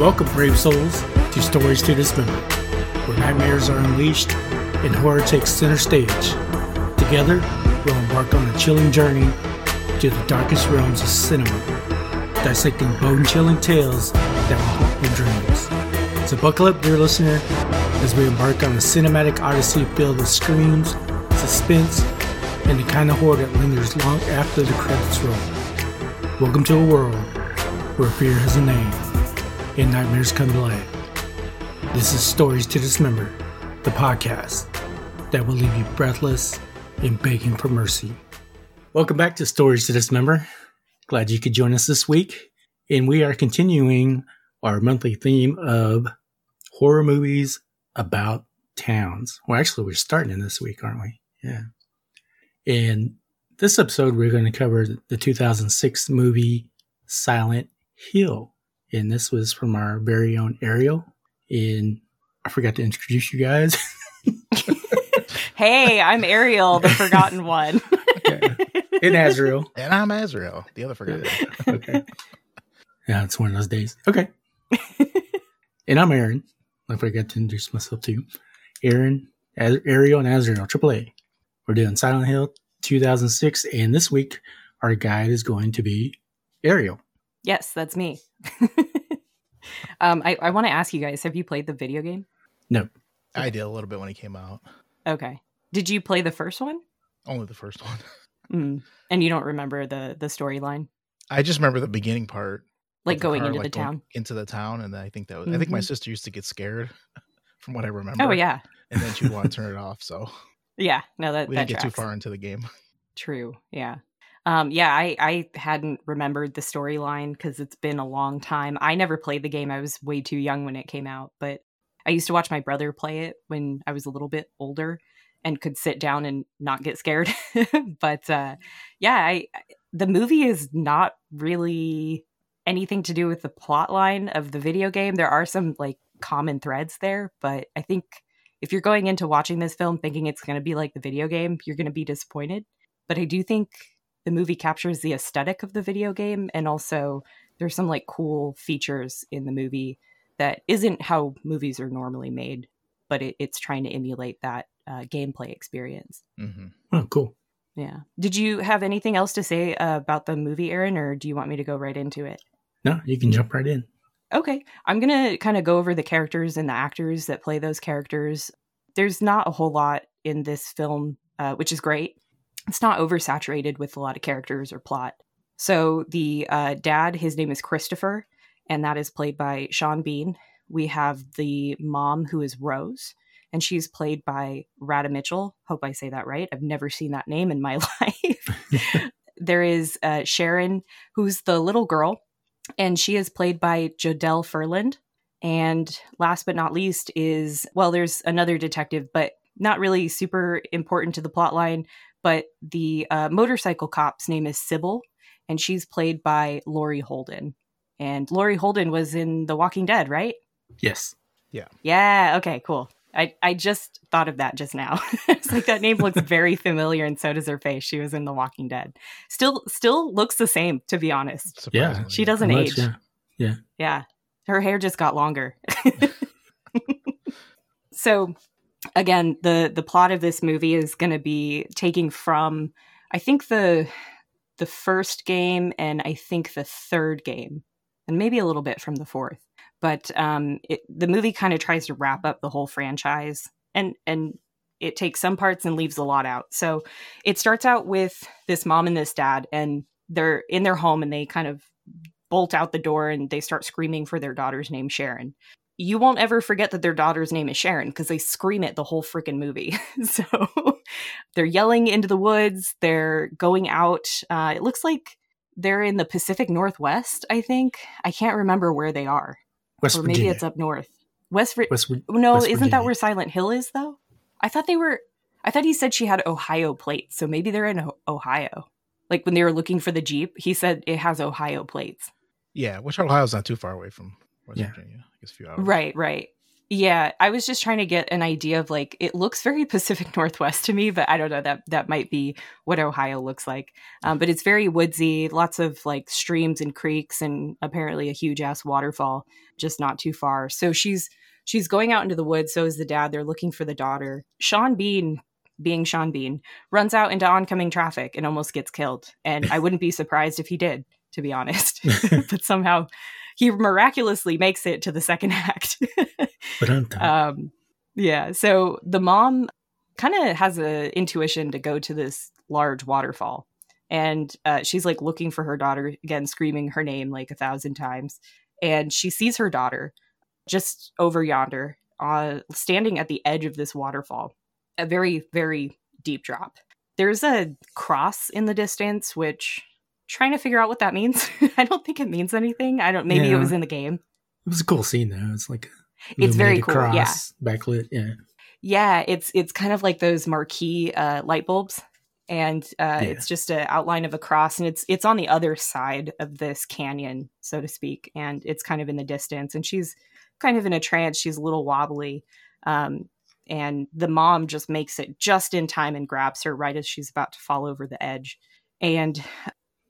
Welcome, brave souls, to Stories to Dismember, where nightmares are unleashed and horror takes center stage. Together, we'll embark on a chilling journey to the darkest realms of cinema, dissecting bone chilling tales that will haunt your dreams. So, buckle up, dear listener, as we embark on a cinematic odyssey filled with screams, suspense, and the kind of horror that lingers long after the credits roll. Welcome to a world where fear has a name and nightmares come to life. This is Stories to Dismember, the podcast that will leave you breathless and begging for mercy. Welcome back to Stories to Dismember. Glad you could join us this week. And we are continuing our monthly theme of horror movies about towns. Well, actually, we're starting in this week, aren't we? Yeah. In this episode, we're going to cover the 2006 movie Silent Hill and this was from our very own Ariel. And I forgot to introduce you guys. hey, I'm Ariel, the forgotten one. okay. And Azrael. And I'm Azrael, the other forgotten. okay. Yeah, it's one of those days. Okay. and I'm Aaron. I forgot to introduce myself too. Aaron, Ariel, and Azrael, AAA. We're doing Silent Hill 2006, and this week our guide is going to be Ariel. Yes, that's me. um, I, I want to ask you guys: Have you played the video game? No, I did a little bit when it came out. Okay. Did you play the first one? Only the first one. Mm. And you don't remember the the storyline? I just remember the beginning part, like going car, into like the town. Into the town, and I think that was. Mm-hmm. I think my Mhm. sister used to get scared, from what I remember. Oh yeah, and then she'd want to turn it off. So yeah. No, that we that didn't get too far into the game. True. Yeah. Um, yeah, I, I hadn't remembered the storyline because it's been a long time. I never played the game. I was way too young when it came out, but I used to watch my brother play it when I was a little bit older and could sit down and not get scared. but uh, yeah, I the movie is not really anything to do with the plot line of the video game. There are some like common threads there, but I think if you're going into watching this film thinking it's going to be like the video game, you're going to be disappointed. But I do think the movie captures the aesthetic of the video game and also there's some like cool features in the movie that isn't how movies are normally made, but it, it's trying to emulate that uh, gameplay experience. hmm Oh, cool. Yeah. Did you have anything else to say uh, about the movie, Aaron, or do you want me to go right into it? No, you can jump right in. Okay. I'm going to kind of go over the characters and the actors that play those characters. There's not a whole lot in this film, uh, which is great. It's not oversaturated with a lot of characters or plot. So the uh, dad, his name is Christopher, and that is played by Sean Bean. We have the mom, who is Rose, and she's played by Radha Mitchell. Hope I say that right. I've never seen that name in my life. there is uh, Sharon, who's the little girl, and she is played by Jodelle Ferland. And last but not least is well, there's another detective, but not really super important to the plot line. But the uh, motorcycle cop's name is Cybil, and she's played by Laurie Holden. And Laurie Holden was in The Walking Dead, right? Yes. Yeah. Yeah. Okay. Cool. I I just thought of that just now. it's like that name looks very familiar, and so does her face. She was in The Walking Dead. Still, still looks the same, to be honest. Yeah, She doesn't Much, age. yeah. Yeah. Her hair just got longer. so again, the the plot of this movie is going to be taking from I think the the first game and I think the third game and maybe a little bit from the fourth. But um it, the movie kind of tries to wrap up the whole franchise and and it takes some parts and leaves a lot out. So it starts out with this mom and this dad and they're in their home and they kind of bolt out the door and they start screaming for their daughter's name, Sharon. You won't ever forget that their daughter's name is Sharon because they scream it the whole freaking movie. so they're yelling into the woods. They're going out. Uh, it looks like they're in the Pacific Northwest, I think. I can't remember where they are. West or maybe Virginia. it's up north. West, Vir- West, no, West isn't that where Silent Hill is though? I thought they were. I thought he said she had Ohio plates, so maybe they're in O- Ohio. Like when they were looking for the Jeep, he said it has Ohio plates. Yeah, which Ohio's not too far away from West Yeah. Virginia. A few hours. Right, right. Yeah, I was just trying to get an idea of like it looks very Pacific Northwest to me, but I don't know that that might be what Ohio looks like. Um, but it's very woodsy, lots of like streams and creeks, and apparently a huge ass waterfall just not too far. So she's she's going out into the woods. So is the dad. They're looking for the daughter. Sean Bean, being Sean Bean, runs out into oncoming traffic and almost gets killed. And I wouldn't be surprised if he did, to be honest. but somehow he miraculously makes it to the second act. um, yeah. So the mom kind of has an intuition to go to this large waterfall. And uh, she's like looking for her daughter again, screaming her name like a thousand times. And she sees her daughter just over yonder, uh, standing at the edge of this waterfall, a very, very deep drop. There's a cross in the distance, which trying to figure out what that means. I don't think it means anything. I don't. Maybe yeah. it was in the game. It was a cool scene though. It's like it's very cool. Cross, yeah, backlit. Yeah, yeah. It's it's kind of like those marquee uh, light bulbs, and uh, yeah. it's just an outline of a cross, and it's it's on the other side of this canyon, so to speak, and it's kind of in the distance. And she's kind of in a trance. She's a little wobbly. Um, and the mom just makes it just in time and grabs her right as she's about to fall over the edge. And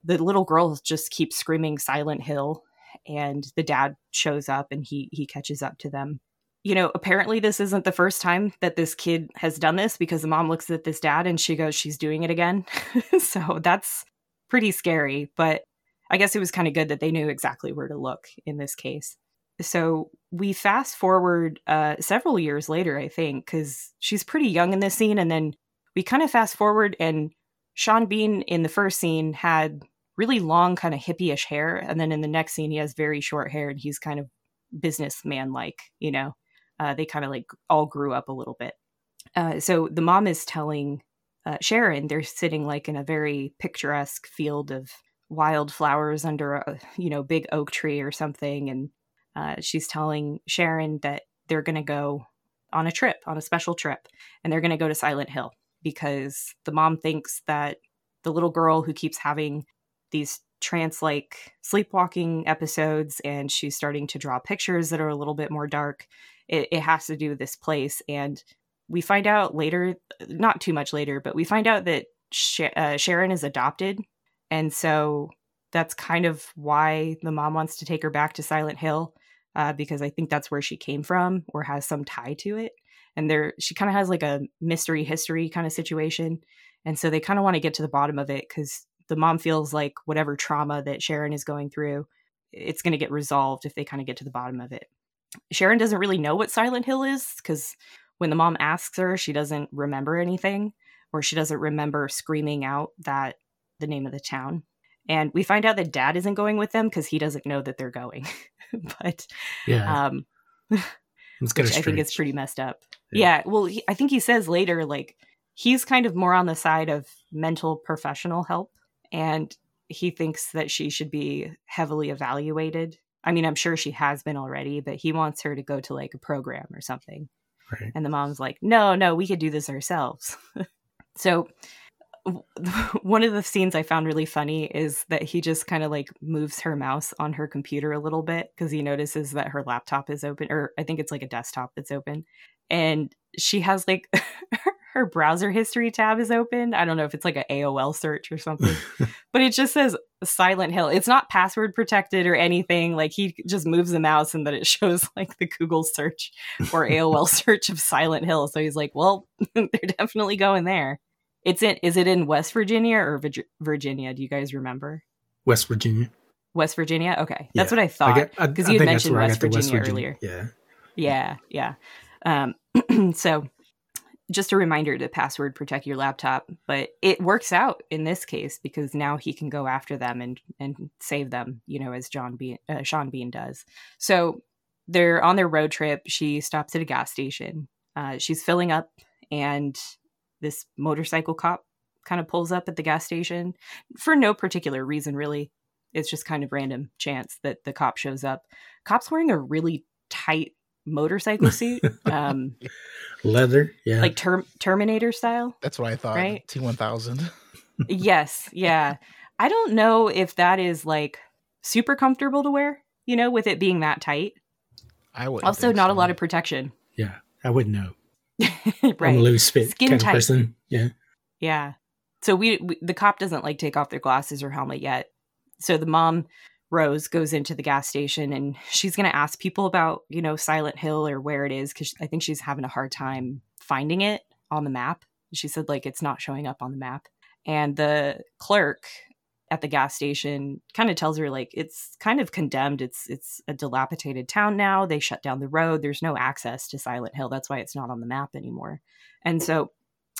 the little girl just keeps screaming Silent Hill, and the dad shows up and he he catches up to them. You know, apparently this isn't the first time that this kid has done this because the mom looks at this dad and she goes, "She's doing it again." so that's pretty scary, but I guess it was kind of good that they knew exactly where to look in this case. So we fast forward uh, several years later, I think, because she's pretty young in this scene, and then we kind of fast forward, and Sean Bean in the first scene had really long, kind of hippie-ish hair, and then in the next scene he has very short hair, and he's kind of businessman like. You know, uh, they kind of like all grew up a little bit. Uh, so the mom is telling uh, Sharon they're sitting like in a very picturesque field of wildflowers under a you know big oak tree or something, and uh, she's telling Sharon that they're going to go on a trip, on a special trip, and they're going to go to Silent Hill because the mom thinks that the little girl who keeps having these trance like sleepwalking episodes and she's starting to draw pictures that are a little bit more dark, it, it has to do with this place. And we find out later, not too much later, but we find out that Sh- uh, Sharon is adopted. And so that's kind of why the mom wants to take her back to Silent Hill uh, because I think that's where she came from or has some tie to it. And there, she kind of has like a mystery history kind of situation, and so they kind of want to get to the bottom of it because the mom feels like whatever trauma that Sharon is going through, it's going to get resolved if they kind of get to the bottom of it. Sharon doesn't really know what Silent Hill is because when the mom asks her, she doesn't remember anything or she doesn't remember screaming out that the name of the town. And we find out that dad isn't going with them because he doesn't know that they're going. but yeah, um, which I think is pretty messed up. Yeah, yeah well, he, I think he says later like he's kind of more on the side of mental professional help, and he thinks that she should be heavily evaluated. I mean, I'm sure she has been already, but he wants her to go to like a program or something. Right. And the mom's like, "No, no, we could do this ourselves." so one of the scenes I found really funny is that he just kind of like moves her mouse on her computer a little bit because he notices that her laptop is open, or I think it's like a desktop that's open. And she has like her browser history tab is open. I don't know if it's like an AOL search or something, but it just says Silent Hill. It's not password protected or anything. Like he just moves the mouse and then it shows like the Google search or AOL search of Silent Hill. So he's like, well, they're definitely going there. It's in. Is it in West Virginia or Virginia? Do you guys remember? West Virginia. West Virginia. Okay, that's yeah. what I thought because you had mentioned West Virginia, West Virginia, earlier. Yeah. Yeah. Yeah. Um, so, just a reminder to password protect your laptop, but it works out in this case because now he can go after them and and save them. You know, as John Bean, uh, Sean Bean does. So they're on their road trip. She stops at a gas station. Uh, she's filling up and this motorcycle cop kind of pulls up at the gas station for no particular reason, really. It's just kind of random chance that the cop shows up. Cop's wearing a really tight motorcycle suit. Um, Leather, yeah. Like term- Terminator style. That's what I thought. Right? T1000. yes, yeah. I don't know if that is like super comfortable to wear, you know, with it being that tight. I would also not so. a lot of protection. Yeah, I wouldn't know. right. I'm a loose fit Skin kind tight. of person. Yeah. Yeah. So we, we the cop doesn't like take off their glasses or helmet yet. So the mom Rose goes into the gas station and she's going to ask people about, you know, Silent Hill or where it is because I think she's having a hard time finding it on the map. She said, like, it's not showing up on the map. And the clerk at the gas station kind of tells her like it's kind of condemned. It's it's a dilapidated town now. They shut down the road. There's no access to silent hill. That's why it's not on the map anymore. And so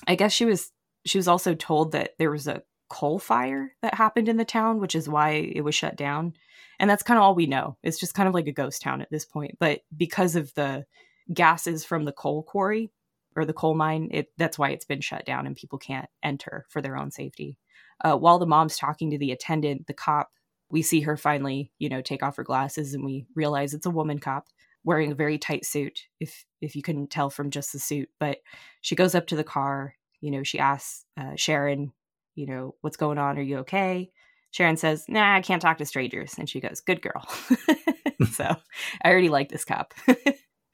i guess she was she was also told that there was a coal fire that happened in the town, which is why it was shut down. And that's kind of all we know. It's just kind of like a ghost town at this point. But because of the gases from the coal quarry or the coal mine, it that's why it's been shut down and people can't enter for their own safety. Uh, while the mom's talking to the attendant, the cop, we see her finally, you know, take off her glasses and we realize it's a woman cop wearing a very tight suit if if you couldn't tell from just the suit but she goes up to the car you know she asks uh, sharon you know, what's going on? Are you okay? Sharon says, Nah, I can't talk to strangers. And she goes, Good girl. so I already like this cop.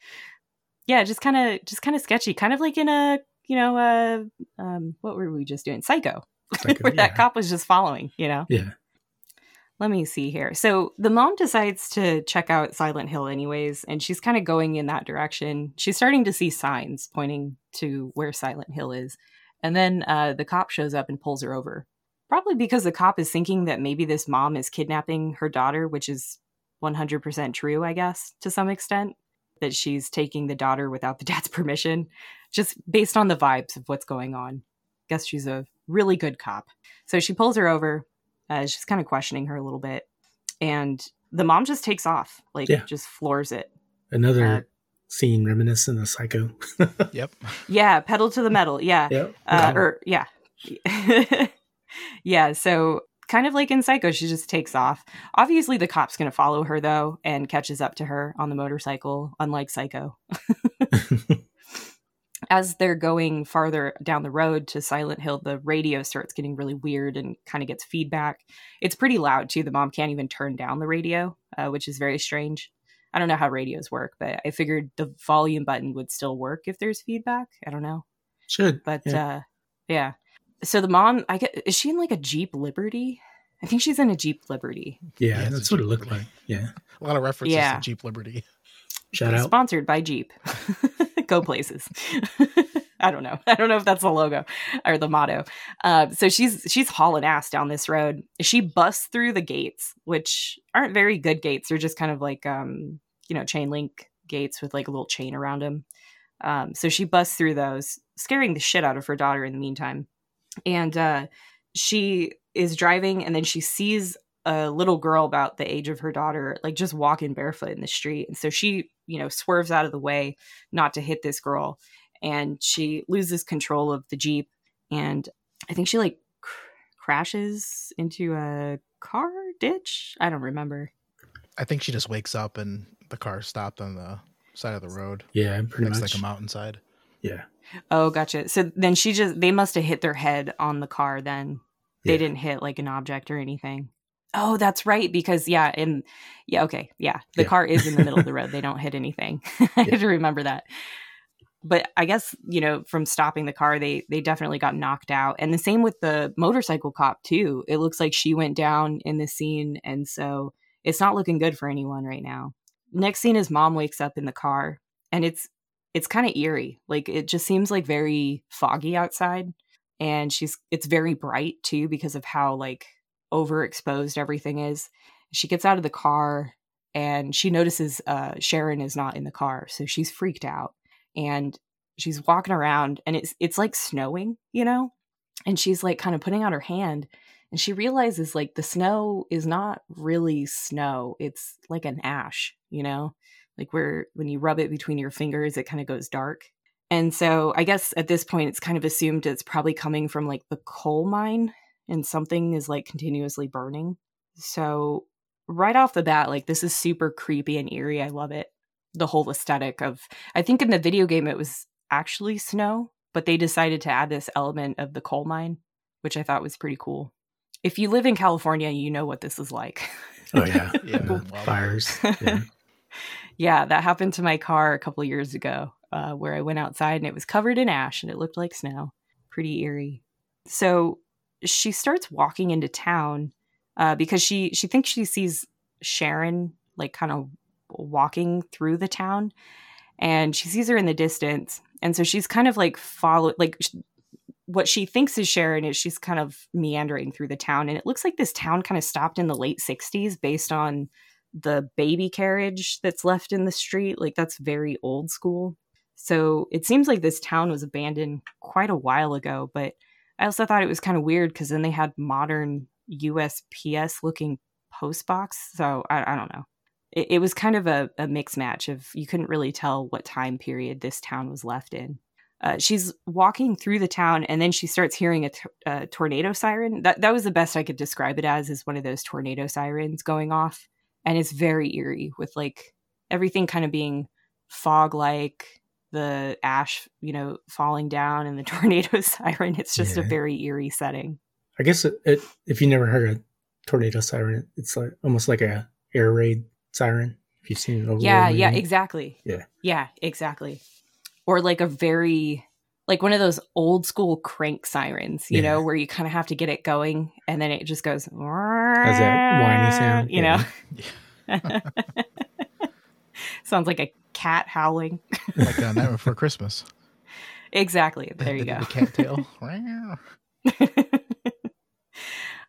yeah, just kind of, just kind of sketchy, kind of like in a, you know, uh, um, what were we just doing? Psycho, Psycho where yeah. that cop was just following, you know? Yeah. Let me see here. So the mom decides to check out Silent Hill anyways, and she's kind of going in that direction. She's starting to see signs pointing to where Silent Hill is. And then uh, the cop shows up and pulls her over. Probably because the cop is thinking that maybe this mom is kidnapping her daughter, which is 100% true, I guess, to some extent. That she's taking the daughter without the dad's permission, just based on the vibes of what's going on. I guess she's a really good cop. So she pulls her over. Uh, she's kind of questioning her a little bit. And the mom just takes off, like, yeah. just floors it. Another uh, scene reminiscent of Psycho. yep. Yeah, pedal to the metal. Yeah. Yep. Uh, or yeah. yeah. So kind of like in Psycho, she just takes off. Obviously, the cop's going to follow her though and catches up to her on the motorcycle, unlike Psycho. As they're going farther down the road to Silent Hill, the radio starts getting really weird and kind of gets feedback. It's pretty loud too. The mom can't even turn down the radio, uh, which is very strange. I don't know how radios work, but I figured the volume button would still work if there's feedback. I don't know. Should. But yeah. uh yeah. So the mom, I get is she in like a Jeep Liberty? I think she's in a Jeep Liberty. Yeah, yeah that's what it looked like. Yeah. A lot of references yeah. to Jeep Liberty. Shout out. Sponsored by Jeep. Go places. I don't know. I don't know if that's the logo or the motto. Uh, so she's she's hauling ass down this road. She busts through the gates, which aren't very good gates. They're just kind of like um, you know chain link gates with like a little chain around them. Um, so she busts through those, scaring the shit out of her daughter in the meantime. And uh, she is driving, and then she sees a little girl about the age of her daughter, like just walking barefoot in the street. And so she, you know, swerves out of the way not to hit this girl and she loses control of the jeep and i think she like cr- crashes into a car ditch i don't remember i think she just wakes up and the car stopped on the side of the road yeah pretty next much like a mountainside yeah oh gotcha so then she just they must have hit their head on the car then they yeah. didn't hit like an object or anything Oh, that's right. Because yeah, and yeah, okay, yeah, the yeah. car is in the middle of the road. They don't hit anything. I yeah. have to remember that but I guess you know from stopping the car, they they definitely got knocked out. And the same with the motorcycle cop too. It looks like she went down in the scene, and so it's not looking good for anyone right now. Next scene is mom wakes up in the car, and it's it's kind of eerie. Like it just seems like very foggy outside, and she's it's very bright too because of how like overexposed everything is. She gets out of the car and she notices uh, Sharon is not in the car, so she's freaked out and she's walking around and it's it's like snowing, you know? And she's like kind of putting out her hand and she realizes like the snow is not really snow. It's like an ash, you know? Like where when you rub it between your fingers it kind of goes dark. And so I guess at this point it's kind of assumed it's probably coming from like the coal mine and something is like continuously burning. So right off the bat like this is super creepy and eerie. I love it the whole aesthetic of I think in the video game it was actually snow, but they decided to add this element of the coal mine, which I thought was pretty cool. If you live in California, you know what this is like. Oh yeah, yeah, fires. Yeah. yeah, that happened to my car a couple years ago, uh, where I went outside and it was covered in ash and it looked like snow. Pretty eerie. So she starts walking into town uh, because she she thinks she sees Sharon like kind of walking through the town, and she sees her in the distance, and so she's kind of like follow like what she thinks is Sharon is she's kind of meandering through the town, and it looks like this town kind of stopped in the late '60s based on the baby carriage that's left in the street. Like that's very old school. So it seems like this town was abandoned quite a while ago, but I also thought it was kind of weird because then they had modern USPS looking post box. So I, I don't know. It, it, was kind of a, a mixed match of you couldn't really tell what time period this town was left in. Uh, she's walking through the town and then she starts hearing a, t- a tornado siren. That that was the best I could describe it as is one of those tornado sirens going off, and it's very eerie with like everything kind of being fog like the ash, you know, falling down and the tornado siren. It's just yeah. a very eerie setting. I guess it, it, if you never heard a tornado siren, it's like almost like a air raid siren. If you've seen it over Yeah, yeah, exactly. Yeah. Yeah, exactly. Or like a very like one of those old school crank sirens, you yeah. know, where you kind of have to get it going and then it just goes Has that whiny sound, you yeah. know. Sounds like a cat howling. like a Night Before Christmas. Exactly. There you go. The cat tail.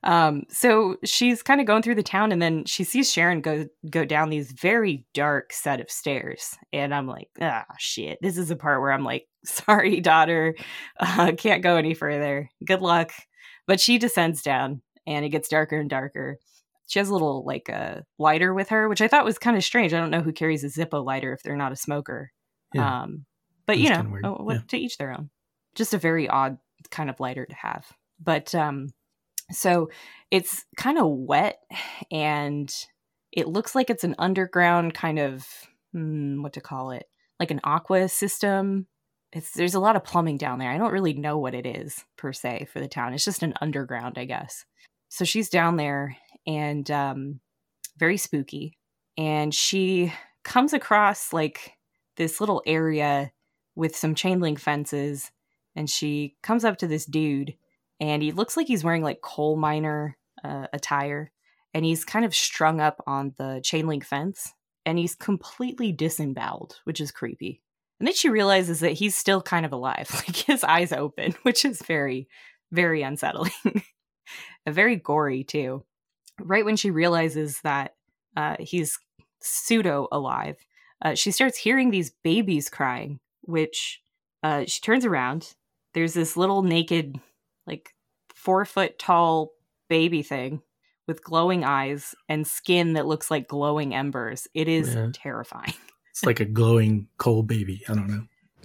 Um, so she's kind of going through the town, and then she sees Sharon go go down these very dark set of stairs, and I'm like, ah, shit. This is the part where I'm like, sorry, daughter, uh, can't go any further. Good luck. But she descends down, and it gets darker and darker she has a little like a lighter with her, which I thought was kind of strange. I don't know who carries a Zippo lighter if they're not a smoker. Yeah. Um, but That's you know, oh, what, yeah. to each their own. Just a very odd kind of lighter to have. But um, so it's kind of wet and it looks like it's an underground kind of hmm, what to call it, like an aqua system. It's there's a lot of plumbing down there. I don't really know what it is per se for the town. It's just an underground, I guess. So she's down there and um, very spooky. And she comes across like this little area with some chain link fences. And she comes up to this dude, and he looks like he's wearing like coal miner uh, attire. And he's kind of strung up on the chain link fence. And he's completely disemboweled, which is creepy. And then she realizes that he's still kind of alive, like his eyes open, which is very, very unsettling. very gory, too right when she realizes that uh, he's pseudo alive, uh, she starts hearing these babies crying, which uh, she turns around. There's this little naked, like four foot tall baby thing with glowing eyes and skin that looks like glowing embers. It is yeah. terrifying. It's like a glowing coal baby. I don't know.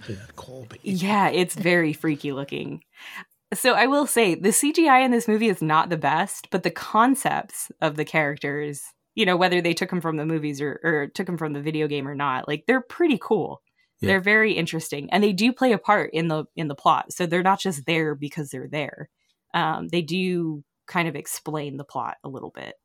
Yeah, coal baby. Yeah, it's very freaky looking. So I will say the CGI in this movie is not the best, but the concepts of the characters, you know, whether they took them from the movies or, or took them from the video game or not, like they're pretty cool. Yeah. They're very interesting, and they do play a part in the in the plot. So they're not just there because they're there. Um, they do kind of explain the plot a little bit.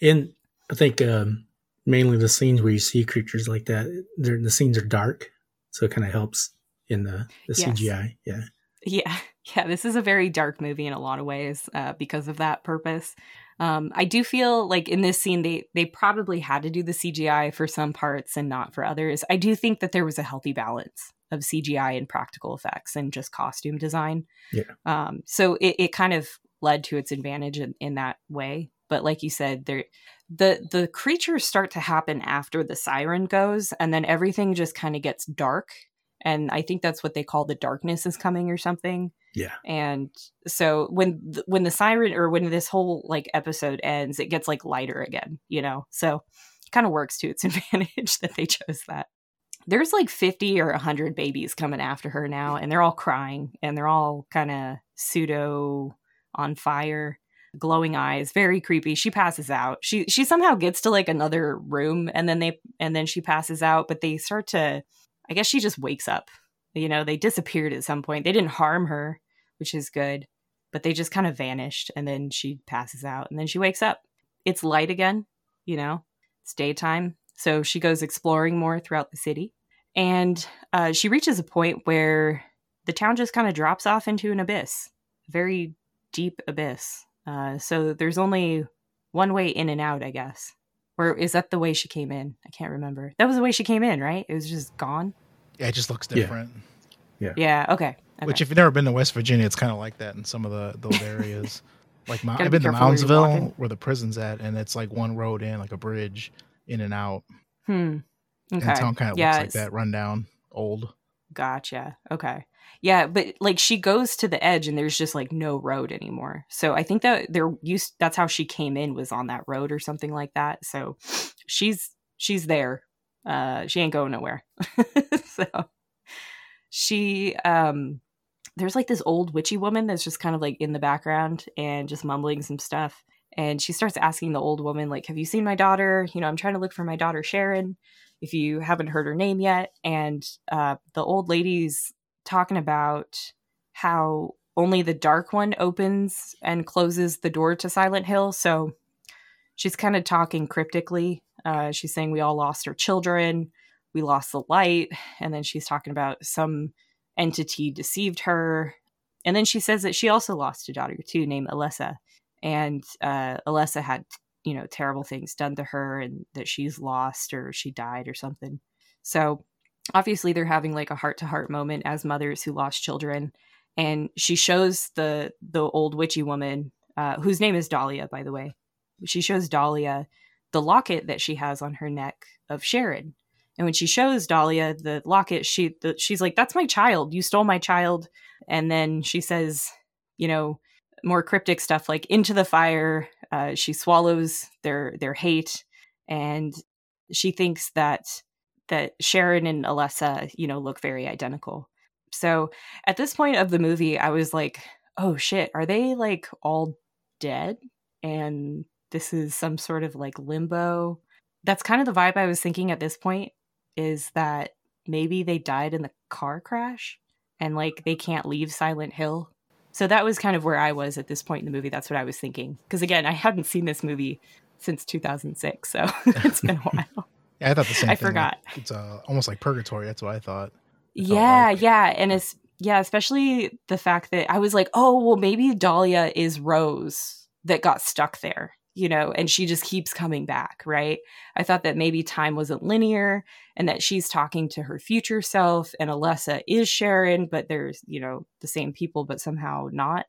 And I think um, mainly the scenes where you see creatures like that, the scenes are dark, so it kind of helps in the, the yes. CGI. Yeah. Yeah, yeah, this is a very dark movie in a lot of ways uh, because of that purpose. Um, I do feel like in this scene they they probably had to do the CGI for some parts and not for others. I do think that there was a healthy balance of CGI and practical effects and just costume design. Yeah. Um, so it, it kind of led to its advantage in, in that way. But like you said, there the the creatures start to happen after the siren goes, and then everything just kind of gets dark and I think that's what they call the darkness is coming or something. Yeah. And so when th- when the siren or when this whole like episode ends, it gets like lighter again, you know. So it kind of works to its advantage that they chose that. There's like 50 or 100 babies coming after her now and they're all crying and they're all kind of pseudo on fire glowing eyes very creepy she passes out she she somehow gets to like another room and then they and then she passes out but they start to I guess she just wakes up. You know, they disappeared at some point. They didn't harm her, which is good, but they just kind of vanished and then she passes out and then she wakes up. It's light again, you know, it's daytime. So she goes exploring more throughout the city. And uh, she reaches a point where the town just kind of drops off into an abyss, very deep abyss. Uh, so there's only one way in and out, I guess. Or is that the way she came in? I can't remember. That was the way she came in, right? It was just gone. Yeah, it just looks different. Yeah. Yeah. Okay. okay. Which, if you've never been to West Virginia, it's kind of like that in some of the those areas. like my, I've been to careful where. Moundsville, where the prison's at, and it's like one road in, like a bridge, in and out. Hmm. Okay. And town kind of yeah, looks like that, rundown, old. Gotcha. Okay. Yeah, but like she goes to the edge and there's just like no road anymore. So I think that they're used that's how she came in was on that road or something like that. So she's she's there. Uh she ain't going nowhere. so she um there's like this old witchy woman that's just kind of like in the background and just mumbling some stuff. And she starts asking the old woman, like, have you seen my daughter? You know, I'm trying to look for my daughter Sharon if you haven't heard her name yet. And uh, the old lady's talking about how only the dark one opens and closes the door to Silent Hill. So she's kind of talking cryptically. Uh, she's saying we all lost our children, we lost the light. And then she's talking about some entity deceived her. And then she says that she also lost a daughter too, named Alessa. And uh, Alessa had you know terrible things done to her and that she's lost or she died or something so obviously they're having like a heart to heart moment as mothers who lost children and she shows the the old witchy woman uh, whose name is dahlia by the way. She shows dahlia the locket that she has on her neck of sharon and when she shows dahlia the locket she the, she's like that's my child. You stole my child. And then she says you know more cryptic stuff like into the fire. Uh, she swallows their their hate and she thinks that that sharon and alessa you know look very identical so at this point of the movie i was like oh shit are they like all dead and this is some sort of like limbo that's kind of the vibe i was thinking at this point is that maybe they died in the car crash and like they can't leave silent hill so that was kind of where I was at this point in the movie. That's what I was thinking. Because again, I hadn't seen this movie since 2006, so it's been a while. Yeah, I thought the same thing. I thing. forgot. Like, it's uh, almost like purgatory. That's what I thought. It yeah, like. yeah, and it's yeah, especially the fact that I was like, oh, well, maybe Dahlia is Rose that got stuck there, you know, and she just keeps coming back, right? I thought that maybe time wasn't linear and that she's talking to her future self and Alessa is Sharon, but there's, you know, the same people, but somehow not.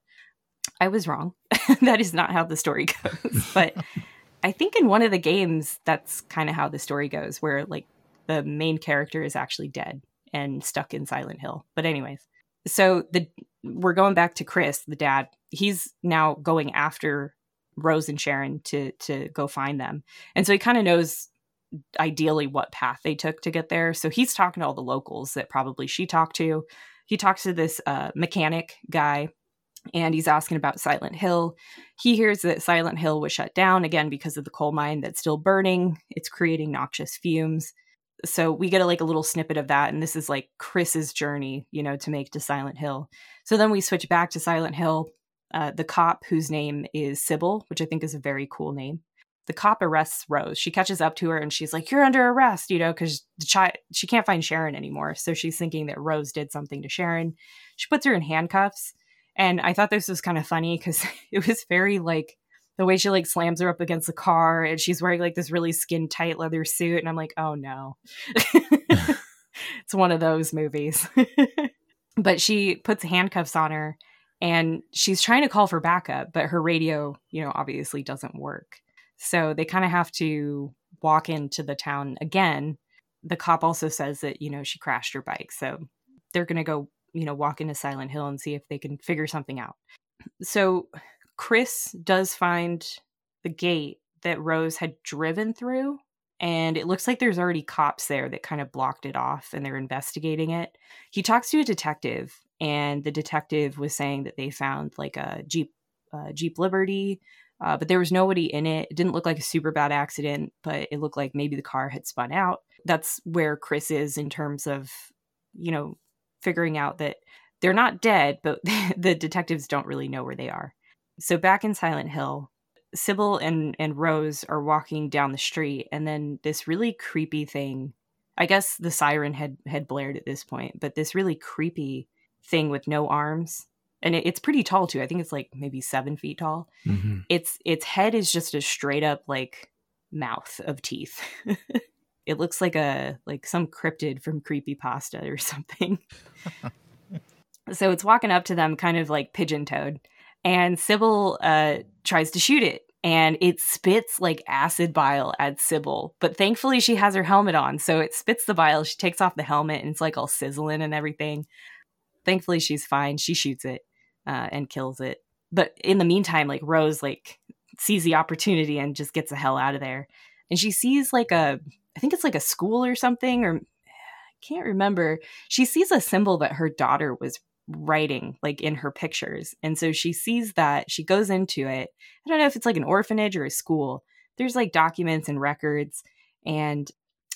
I was wrong. that is not how the story goes. but I think in one of the games, that's kind of how the story goes, where like the main character is actually dead and stuck in Silent Hill. But anyways, so the we're going back to Chris, the dad. He's now going after Rose and Sharon to to go find them. And so he kind of knows ideally what path they took to get there. So he's talking to all the locals that probably she talked to. He talks to this uh, mechanic guy and he's asking about Silent Hill. He hears that Silent Hill was shut down again because of the coal mine that's still burning. It's creating noxious fumes. So we get a, like a little snippet of that, and this is like Chris's journey, you know, to make to Silent Hill. So then we switch back to Silent Hill. Uh, the cop, whose name is Cybil, which I think is a very cool name, the cop arrests Rose. She catches up to her and she's like, "You're under arrest," you know, because the child she can't find Sharon anymore. So she's thinking that Rose did something to Sharon. She puts her in handcuffs, and I thought this was kind of funny because it was very like the way she like slams her up against the car, and she's wearing like this really skin tight leather suit, and I'm like, "Oh no." it's one of those movies. but she puts handcuffs on her and she's trying to call for backup, but her radio, you know, obviously doesn't work. So they kind of have to walk into the town again. The cop also says that, you know, she crashed her bike. So they're going to go, you know, walk into Silent Hill and see if they can figure something out. So Chris does find the gate that Rose had driven through. And it looks like there's already cops there that kind of blocked it off and they're investigating it. He talks to a detective, and the detective was saying that they found like a Jeep, uh, Jeep Liberty, uh, but there was nobody in it. It didn't look like a super bad accident, but it looked like maybe the car had spun out. That's where Chris is in terms of, you know, figuring out that they're not dead, but the detectives don't really know where they are. So back in Silent Hill, Cybil and and Rose are walking down the street, and then this really creepy thing. I guess the siren had had blared at this point, but this really creepy thing with no arms, and it, it's pretty tall too. I think it's like maybe seven feet tall. Mm-hmm. Its its head is just a straight up like mouth of teeth. it looks like a like some cryptid from creepy pasta or something. so it's walking up to them, kind of like pigeon toed, and Cybil uh, tries to shoot it, and it spits like acid bile at Cybil. But thankfully, she has her helmet on, so it spits the bile. She takes off the helmet, and it's like all sizzling and everything. Thankfully, she's fine. She shoots it uh, and kills it. But in the meantime, like Rose, like sees the opportunity and just gets the hell out of there. And she sees like a, I think it's like a school or something, or I can't remember. She sees a symbol that her daughter was writing like in her pictures. And so she sees that, she goes into it. I don't know if it's like an orphanage or a school. There's like documents and records. And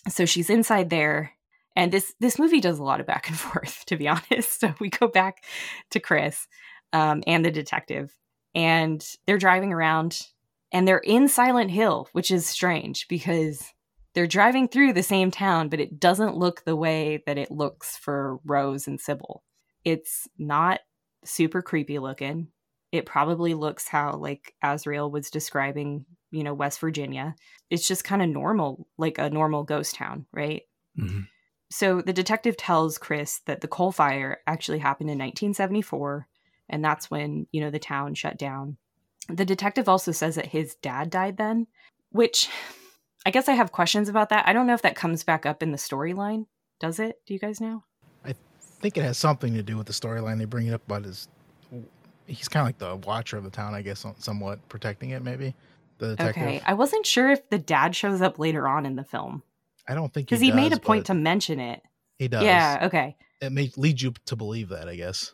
so she's inside there. And this this movie does a lot of back and forth, to be honest. So we go back to Chris um, and the detective, and they're driving around, and they're in Silent Hill, which is strange because they're driving through the same town, but it doesn't look the way that it looks for Rose and Cybil. It's not super creepy looking. It probably looks how like Azrael was describing, you know, West Virginia. It's just kind of normal, like a normal ghost town, right? Mm-hmm. So the detective tells Chris that the coal fire actually happened in 1974, and that's when, you know, the town shut down. The detective also says that his dad died then, which I guess I have questions about that. I don't know if that comes back up in the storyline. Does it? Do you guys know? I think it has something to do with the storyline. They bring it up about his. He's kind of like the watcher of the town, I guess, somewhat protecting it. Maybe the detective. Okay, I wasn't sure if the dad shows up later on in the film I don't think because he, he, made a point to mention it. He does. Yeah. Okay. It may lead you to believe that, I guess.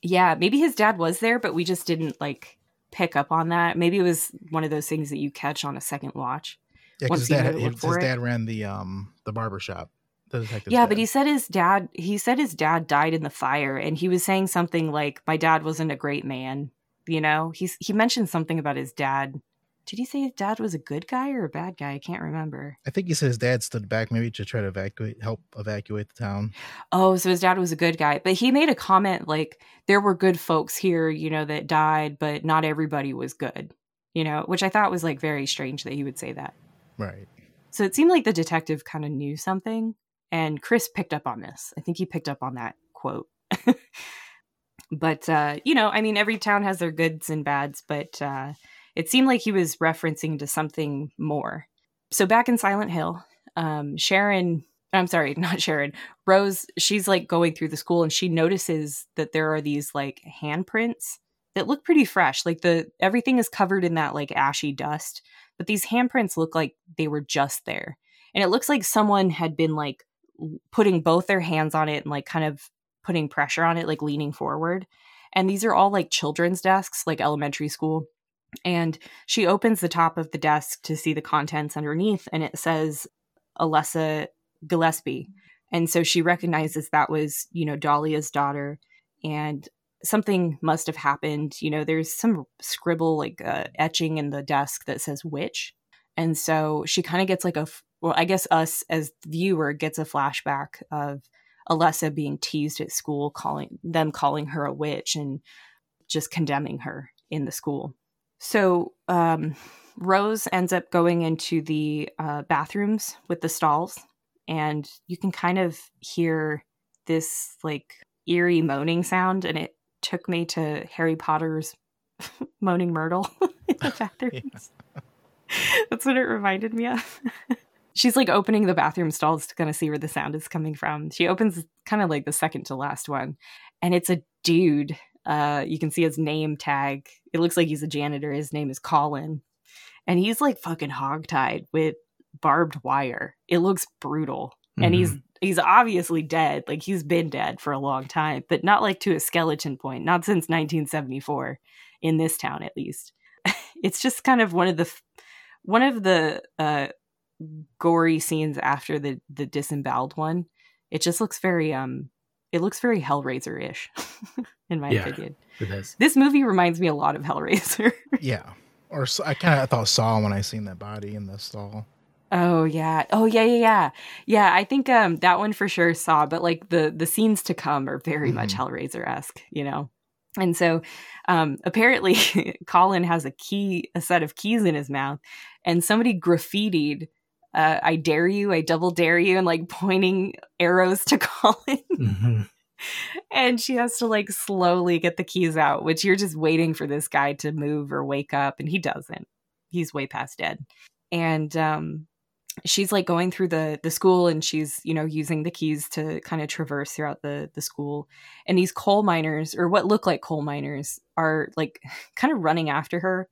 Yeah. Maybe his dad was there, but we just didn't like pick up on that. Maybe it was one of those things that you catch on a second watch. Yeah, because his dad, look his, dad ran the um the barber shop. The yeah, but he said his dad. He said his dad died in the fire, and he was saying something like, "My dad wasn't a great man." You know, he's he mentioned something about his dad. Did he say his dad was a good guy or a bad guy? I can't remember. I think he said his dad stood back maybe to try to evacuate, help evacuate the town. Oh, so his dad was a good guy. But he made a comment like there were good folks here, you know, that died, but not everybody was good, you know, which I thought was like very strange that he would say that. Right. So it seemed like the detective kind of knew something, and Chris picked up on this. I think he picked up on that quote. but, uh, you know, I mean, every town has their goods and bads, but uh, it seemed like he was referencing to something more. So back in Silent Hill, um, Sharon, I'm sorry, not Sharon, Rose, she's like going through the school and she notices that there are these like handprints that look pretty fresh. Like the everything is covered in that like ashy dust, but these handprints look like they were just there. And it looks like someone had been like putting both their hands on it and like kind of putting pressure on it, like leaning forward. And these are all like children's desks, like elementary school. And she opens the top of the desk to see the contents underneath, and it says Alessa Gillespie. And so she recognizes that was, you know, Dahlia's daughter. And something must have happened. You know, there's some scribble, like uh, etching in the desk that says witch. And so she kind of gets like a, well, I guess us as viewer gets a flashback of Alessa being teased at school, calling them calling her a witch and just condemning her in the school. So um, Rose ends up going into the uh, bathrooms with the stalls, and you can kind of hear this like eerie moaning sound, and it took me to Harry Potter's moaning Myrtle in the bathrooms. That's what it reminded me of. She's like opening the bathroom stalls to kind of see where the sound is coming from. She opens kind of like the second to last one, and it's a dude. Uh, you can see his name tag. It looks like he's a janitor. His name is Colin, and he's like fucking hogtied with barbed wire. It looks brutal, and he's he's obviously dead. Like he's been dead for a long time, but not like to a skeleton point. Not since 1974 in this town, at least. it's just kind of one of the one of the uh, gory scenes after the the disemboweled one. It just looks very um it looks very Hellraiser ish, in my Yeah. opinion. It does. This movie reminds me a lot of Hellraiser. Yeah. Or I kind of thought Saw when I seen that body in the stall. Oh yeah. Oh yeah, yeah, yeah. Yeah, I think um that one for sure saw, but like the the scenes to come are very much Mhm. Hellraiser-esque, you know. And so um apparently Colin has a key a set of keys in his mouth and somebody graffitied uh, I dare you, I double dare you, and like pointing arrows to Colin. Mhm. and she has to like slowly get the keys out, which you're just waiting for this guy to move or wake up, and he doesn't. He's way past dead. And um she's like going through the the school and she's, you know, using the keys to kind of traverse throughout the the school. And these coal miners, or what look like coal miners, are like kind of running after her.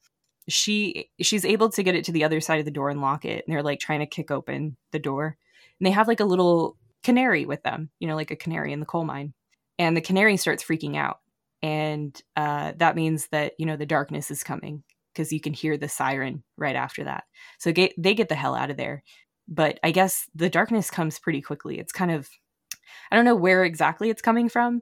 She she's able to get it to the other side of the door and lock it, and they're like trying to kick open the door. And they have like a little canary with them, you know, like a canary in the coal mine. And the canary starts freaking out. And uh, that means that you know the darkness is coming because you can hear the siren right after that. So get, they get the hell out of there. But i guess the darkness comes pretty quickly. It's kind of i don't know where exactly it's coming from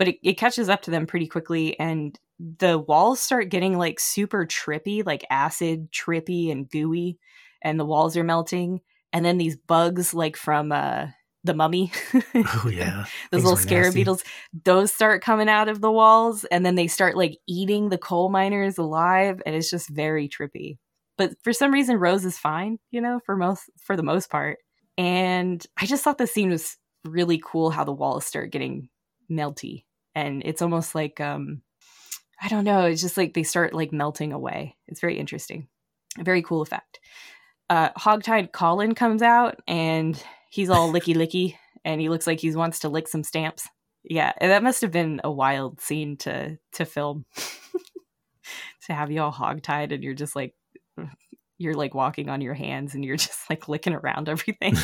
but it, it catches up to them pretty quickly and the walls start getting like super trippy like acid trippy and gooey and the walls are melting and then these bugs like from uh the mummy Oh yeah. those Things little scarab beetles those start coming out of the walls and then they start like eating the coal miners alive and it's just very trippy. But for some reason rose is fine you know for most for the most part. And i just thought the scene was really cool how the walls start getting melty and it's almost like um i don't know it's just like they start like melting away it's very interesting a very cool effect uh hogtied colin comes out and he's all licky licky and he looks like he wants to lick some stamps. Yeah, and that must have been a wild scene to to film. to have you all hogtied and you're just like you're like walking on your hands and you're just like licking around everything.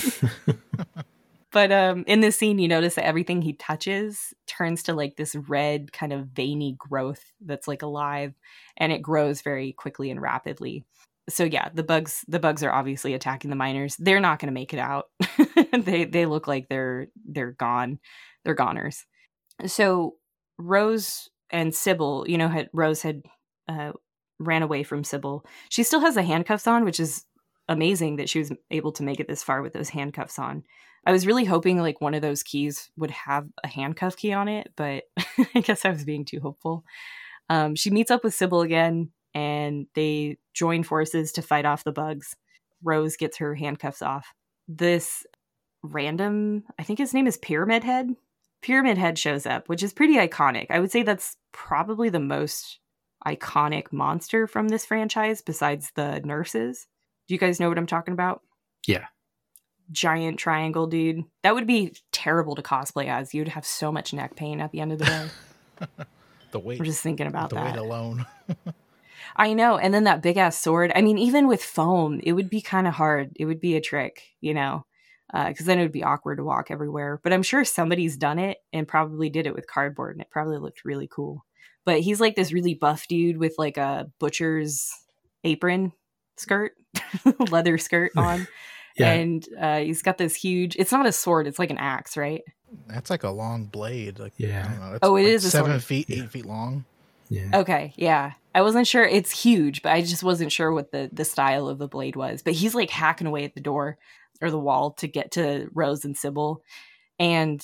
But um in this scene you notice that everything he touches turns to like this red kind of veiny growth that's like alive and it grows very quickly and rapidly. So yeah the bugs the bugs are obviously attacking the miners. They're not going to make it out. They they look like they're they're gone. They're goners. So rose and cybil you know had rose had uh, ran away from cybil. She still has the handcuffs on which is amazing that she was able to make it this far with those handcuffs on i was really hoping like one of those keys would have a handcuff key on it but i guess i was being too hopeful um, she meets up with cybil again and they join forces to fight off the bugs. Rose gets her handcuffs off. This random, I think his name is Pyramid Head. Pyramid Head shows up, which is pretty iconic. I would say that's probably the most iconic monster from this franchise besides the nurses. Do you guys know what I'm talking about? Yeah. Giant triangle dude. That would be terrible to cosplay as. You'd have so much neck pain at the end of the day. The weight, I'm just thinking about the that. weight alone. I know. And then that big ass sword. I mean, even with foam, it would be kind of hard. It would be a trick, you know, uh, because then it would be awkward to walk everywhere. But I'm sure somebody's done it and probably did it with cardboard and it probably looked really cool. But he's like this really buff dude with like a butcher's apron skirt, leather skirt on. Yeah. And uh, he's got this huge, it's not a sword, it's like an axe, right? That's like a long blade. Like, Yeah. I don't know, it's Oh, it like is a seven sword. feet, eight Yeah. feet long. yeah. Okay, yeah. I wasn't sure. It's huge, but I just wasn't sure what the the style of the blade was. But he's like hacking away at the door or the wall to get to Rose and Cybil, and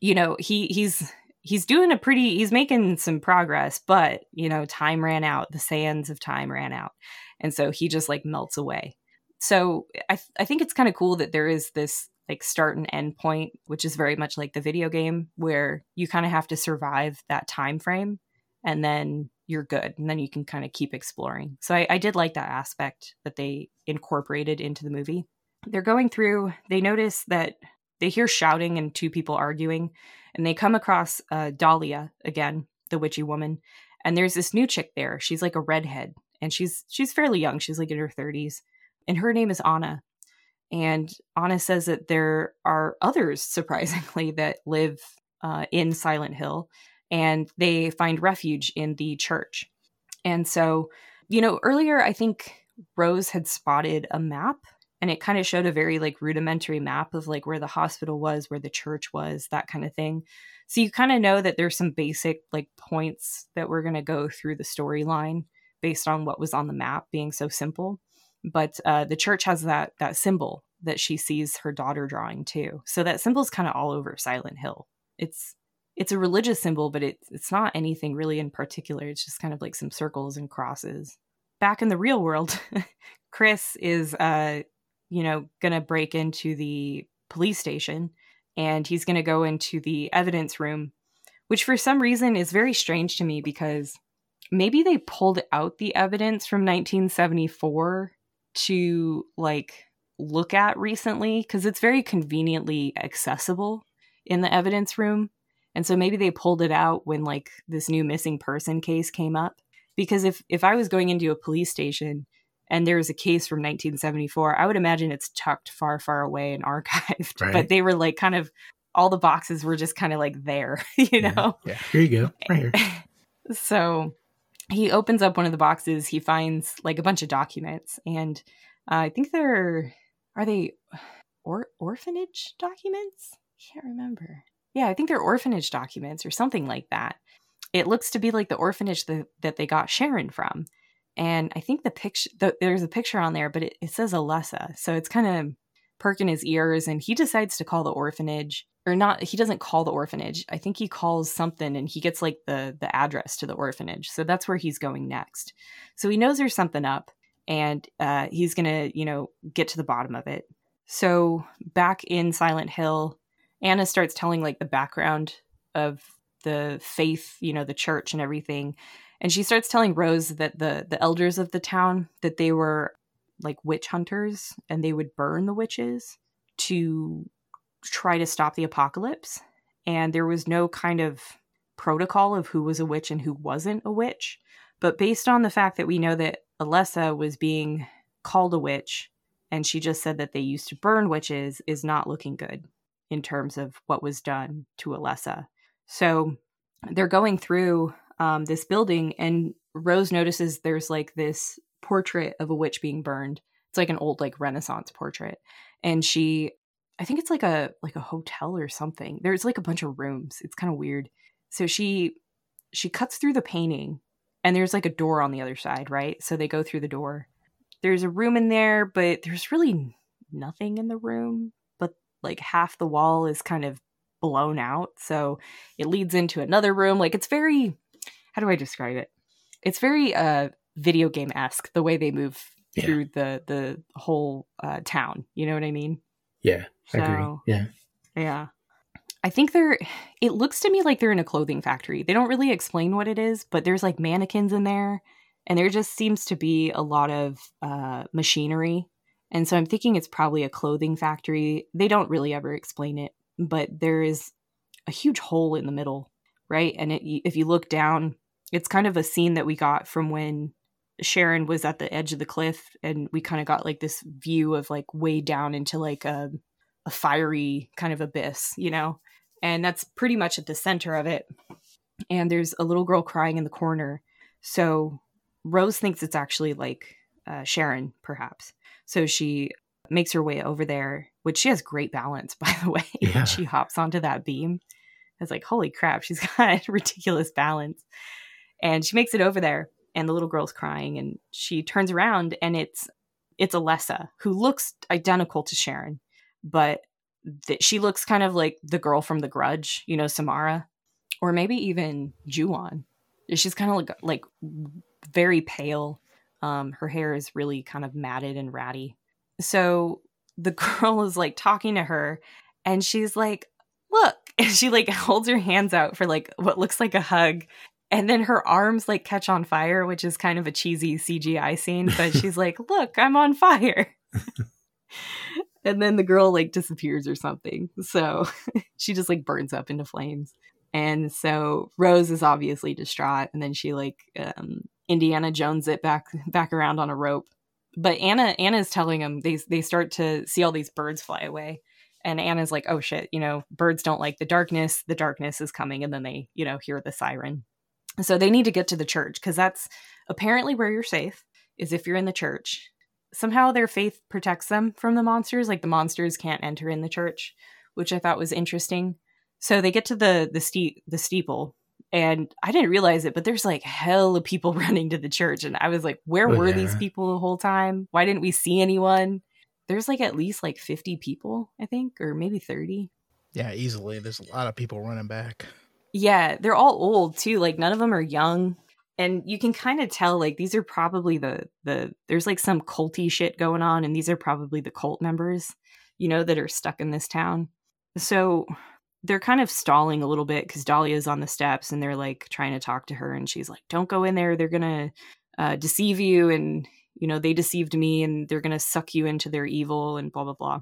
you know he he's he's doing a pretty he's making some progress, but you know time ran out. The sands of time ran out, and so he just like melts away. So I I think it's kind of cool that there is this like start and end point, which is very much like the video game where you kind of have to survive that time frame and then you're good and then you can kind of keep exploring. So I, I did like that aspect that they incorporated into the movie. They're going through they notice that they hear shouting and two people arguing and they come across uh, dahlia again the witchy woman and there's this new chick there. She's like a redhead and she's she's fairly young she's like in her 30s and her name is anna and anna says that there are others surprisingly that live uh, in silent hill and they find refuge in the church. And so, you know, earlier I think Rose had spotted a map and it kind of showed a very like rudimentary map of like where the hospital was, where the church was, that kind of thing. So you kind of know that there's some basic like points that we're going to go through the storyline based on what was on the map being so simple. But uh, the church has that that symbol that she sees her daughter drawing too. So that symbol is kind of all over Silent Hill. It's it's a religious symbol, but it's it's not anything really in particular. It's just kind of like some circles and crosses. Back in the real world, Chris is uh you know gonna break into the police station and he's gonna go into the evidence room, which for some reason is very strange to me because maybe they pulled out the evidence from 1974 to like look at recently because it's very conveniently accessible in the evidence room. And so maybe they pulled it out when like this new missing person case came up. Because if if I was going into a police station and there was a case from 1974, I would imagine it's tucked far, far away and archived. Right. But they were like kind of all the boxes were just kind of like there, you know? Yeah. yeah. Here you go. Right here. so he opens up one of the boxes. He finds like a bunch of documents, and uh, I think they're are they or orphanage documents? I can't remember. Yeah, I think they're orphanage documents or something like that. It looks to be like the orphanage that, that they got Sharon from. And I think the picture, the, there's a picture on there, but it, it says Alessa. So it's kind of perking his ears and he decides to call the orphanage or not he doesn't call the orphanage. I think he calls something and he gets like the the address to the orphanage. So that's where he's going next. So he knows there's something up and uh, he's gonna you know get to the bottom of it. So back in silent hill anna starts telling like the background of the faith you know the church and everything. And she starts telling rose that the the elders of the town that they were like witch hunters and they would burn the witches to try to stop the apocalypse and there was no kind of protocol of who was a witch and who wasn't a witch but based on the fact that we know that Alessa was being called a witch and she just said that they used to burn witches is not looking good in terms of what was done to Alessa. So they're going through um, this building and Rose notices there's like this portrait of a witch being burned. It's like an old like Renaissance portrait. And she I think it's like a like a hotel or something. There's like a bunch of rooms. It's kind of weird. So she she cuts through the painting and there's like a door on the other side, right? So they go through the door. There's a room in there, but there's really nothing in the room, but like half the wall is kind of blown out. So it leads into another room. Like it's very how do I describe it? It's very uh video game esque the way they move yeah. through the the whole uh, town. You know what I mean? Yeah, I so, agree. Yeah, yeah. I think they're. It looks to me like they're in a clothing factory. They don't really explain what it is, but there's like mannequins in there, and there just seems to be a lot of uh, machinery. And so I'm thinking it's probably a clothing factory. They don't really ever explain it, but there is a huge hole in the middle, right? And it, if you look down, it's kind of a scene that we got from when Sharon was at the edge of the cliff and we kind of got like this view of like way down into like a, a fiery kind of abyss, you know? And that's pretty much at the center of it. And there's a little girl crying in the corner. So Rose thinks it's actually like uh, Sharon, perhaps. So she makes her way over there, which she has great balance, by the way. Yeah. she hops onto that beam. It's like, holy crap, she's got ridiculous balance. And she makes it over there and the little girl's crying and she turns around and it's it's Alessa who looks identical to Sharon, but th- she looks kind of like the girl from The Grudge, you know, Samara, or maybe even Ju-on. She's kind of like like very pale. Um, her hair is really kind of matted and ratty. So the girl is like talking to her, and she's like, "Look!" And she like holds her hands out for like what looks like a hug, and then her arms like catch on fire, which is kind of a cheesy CGI scene, but she's like, "Look, I'm on fire." And then the girl like disappears or something. So she just like burns up into flames. And so Rose is obviously distraught and then she like um, Indiana Jones it back back around on a rope. But Anna Anna's telling them they they start to see all these birds fly away. And Anna's like, "Oh shit, you know, birds don't like the darkness. The darkness is coming." And then they, you know, hear the siren so they need to get to the church because that's apparently where you're safe is if you're in the church. Somehow their faith protects them from the monsters, like the monsters can't enter in the church, which I thought was interesting. So they get to the the steep the steeple And I didn't realize it, but there's like hell of people running to the church. And I was like, where Oh, were yeah. these people the whole time? Why didn't we see anyone? There's like at least like 50 people, I think, or maybe 30. Yeah, easily. There's a lot of people running back. Yeah, they're all old too. Like none of them are young. And you can kind of tell like these are probably the the there's like some culty shit going on and these are probably the cult members, you know, that are stuck in this town. So they're kind of stalling a little bit cuz Dahlia's on the steps and they're like trying to talk to her and she's like, "Don't go in there. They're to uh, deceive you and you know, they deceived me and they're to suck you into their evil and blah blah blah."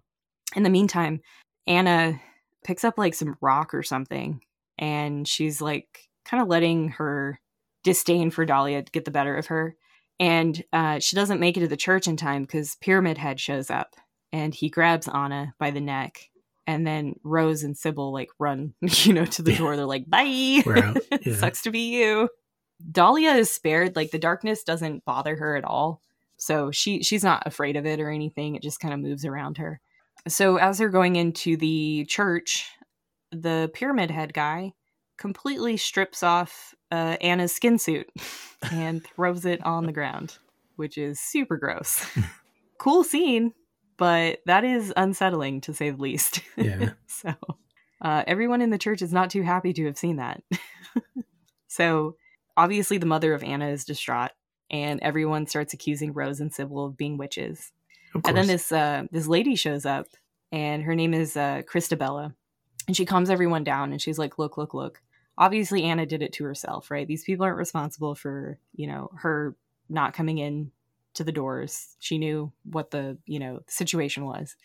In the meantime, Anna picks up like some rock or something and she's like kind of letting her disdain for Dahlia to get the better of her. And uh, she doesn't make it to the church in time because Pyramid Head shows up and he grabs Anna by the neck. And then Rose and Cybil like run, you know, to the Yeah. door. They're like, bye. Yeah. Sucks to be you. Dahlia is spared. Like the darkness doesn't bother her at all. So she she's not afraid of it or anything. It just kind of moves around her. So as they're going into the church, the pyramid head guy completely strips off uh, Anna's skin suit and throws it on the ground, which is super gross. cool scene, but that is unsettling to say the least. Yeah. so uh, everyone in the church is not too happy to have seen that. so obviously, the mother of Anna is distraught, and everyone starts accusing Rose and Cybil of being witches. Of And then this uh, this lady shows up, and her name is uh, Christabella, and she calms everyone down, and she's like, "Look, look, look! Obviously, Anna did it to herself, right? These people aren't responsible for you know her not coming in to the doors. She knew what the you know situation was."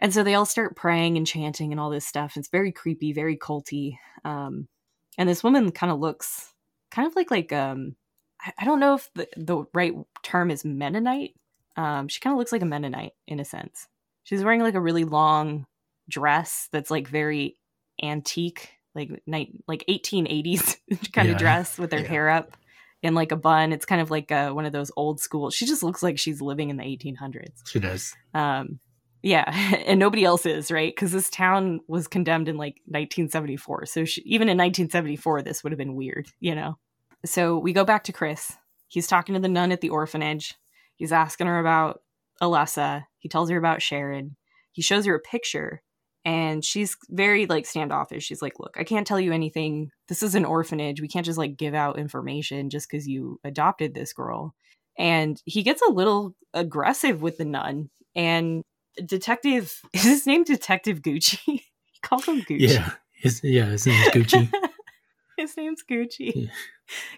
And so they all start praying and chanting and all this stuff. It's very creepy, very culty. Um, and this woman kind of looks kind of like like um, I, I don't know if the, the right term is Mennonite. Um, she kind of looks like a Mennonite in a sense. She's wearing like a really long dress that's like very antique, like night like 1880s kind Yeah. of dress with her Yeah. hair up in like a bun. It's kind of like uh, one of those old school. She just looks like she's living in the 1800s. she does. Um, yeah, and nobody else is right because this town was condemned in like 1974. So she, even in 1974, this would have been weird, you know. So we go back to Chris. He's talking to the nun at the orphanage. He's asking her about Alessa. He tells her about Sharon. He shows her a picture, and she's very like standoffish. She's like, "Look, I can't tell you anything. This is an orphanage. We can't just like give out information just because you adopted this girl." And he gets a little aggressive with the nun, and detective is his name detective gucci he calls him gucci Yeah. His, yeah, his name's Gucci. his name's gucci Yeah.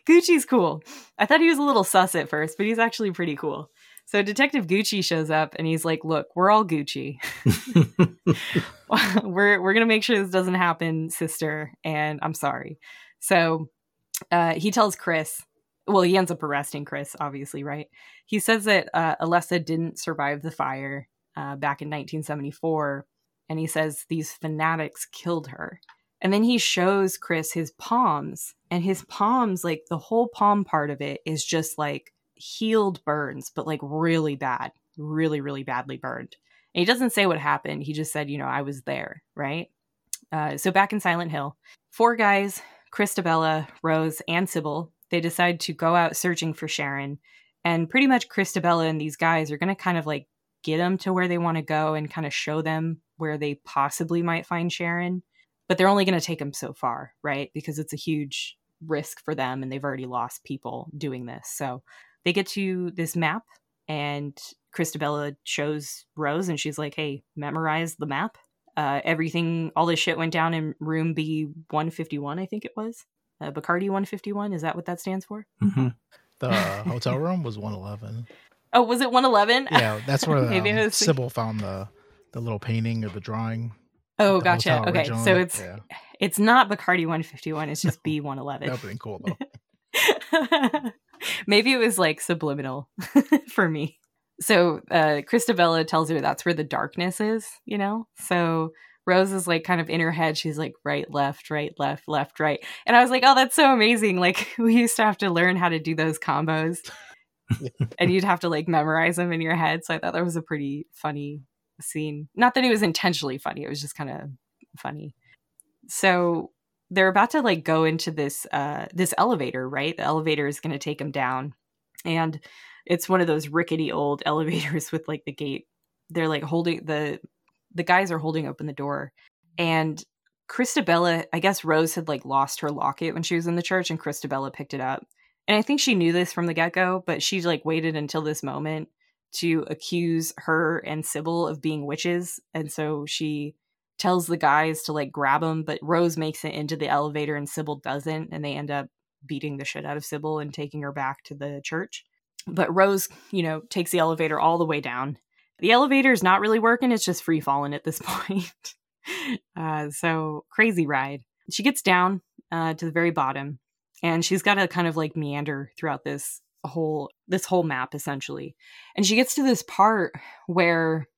gucci's cool i thought he was a little sus at first but he's actually pretty cool so detective gucci shows up and he's like look we're all gucci. We're we're gonna make sure this doesn't happen sister and i'm sorry. So uh he tells chris well he ends up arresting chris obviously right? He says that uh, alessa didn't survive the fire uh, back in 1974 and he says these fanatics killed her. And then he shows chris his palms and his palms like the whole palm part of it is just like healed burns but like really bad really really badly burned. And he doesn't say what happened. He just said you know i was there right? Uh, so back in silent hill four guys christabella rose and cybil they decide to go out searching for sharon. And pretty much christabella and these guys are going to kind of like get them to where they want to go and kind of show them where they possibly might find sharon. But they're only going to take them so far right? Because it's a huge risk for them and they've already lost people doing this. So they get to this map and Christabella shows Rose and she's like, hey, memorize the map. Uh, everything, all this shit went down in room B 151, I think it was. Uh, Bacardi 151, is that what that stands for? hmm The hotel room was 111. Oh, was it 111? Yeah, that's where Maybe um, I was thinking- Cybil found the the little painting or the drawing. oh, the gotcha. hotel Okay, so it's yeah, it's not Bacardi 151, it's just B that would 111. have been cool though. Maybe it was like subliminal for me. So uh Christabella tells her that's where the darkness is, you know? So Rose is like kind of in her head, she's like right, left, right, left, left, right. And I was like, oh, that's so amazing. Like we used to have to learn how to do those combos. and you'd have to like memorize them in your head. So I thought that was a pretty funny scene. Not that it was intentionally funny, it was just kind of funny. So they're about to like go into this uh this elevator, right? The elevator is going to take them down. And it's one of those rickety old elevators with like the gate. They're like holding the the guys are holding open the door and Christabella, I guess Rose had like lost her locket when she was in the church and Christabella picked it up. And I think she knew this from the get-go, but she like waited until this moment to accuse her and Cybil of being witches. And so she tells the guys to like grab him, but Rose makes it into the elevator and Cybil doesn't, and they end up beating the shit out of Cybil and taking her back to the church. But Rose, you know, takes the elevator all the way down. The elevator is not really working, it's just free falling at this point. uh, so crazy ride. She gets down uh, to the very bottom and she's got to kind of like meander throughout this whole this whole map essentially and she gets to this part where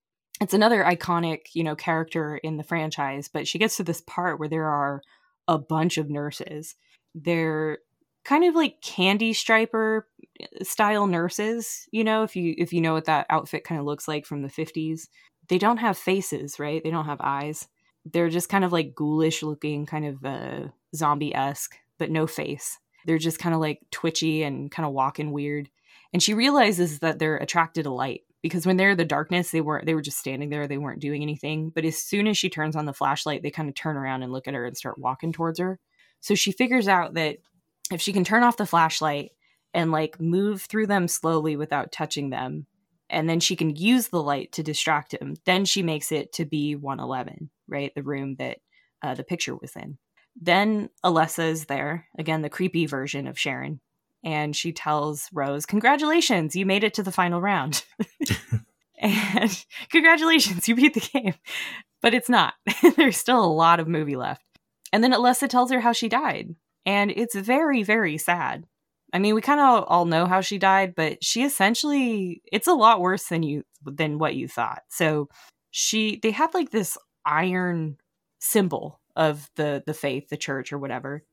it's another iconic you know character in the franchise but she gets to this part where there are a bunch of nurses. They're kind of like candy striper uh, style nurses you know if you if you know what that outfit kind of looks like from the 50s they don't have faces right? They don't have eyes. They're just kind of like ghoulish looking kind of uh zombie-esque but no face. They're just kind of like twitchy and kind of walking weird. And she realizes that they're attracted to light because when they're in the darkness they weren't they were just standing there they weren't doing anything but as soon as she turns on the flashlight they kind of turn around and look at her and start walking towards her. So she figures out that if she can turn off the flashlight and like move through them slowly without touching them and then she can use the light to distract him then she makes it to be 111 right? The room that uh, the picture was in. Then alessa is there again the creepy version of sharon and she tells rose congratulations you made it to the final round. And congratulations you beat the game. But it's not. There's still a lot of movie left. And then alessa tells her how she died. And it's very very sad. I mean we kind of all know how she died but she essentially it's a lot worse than you than what you thought. So she they had like this iron symbol of the the faith the church or whatever.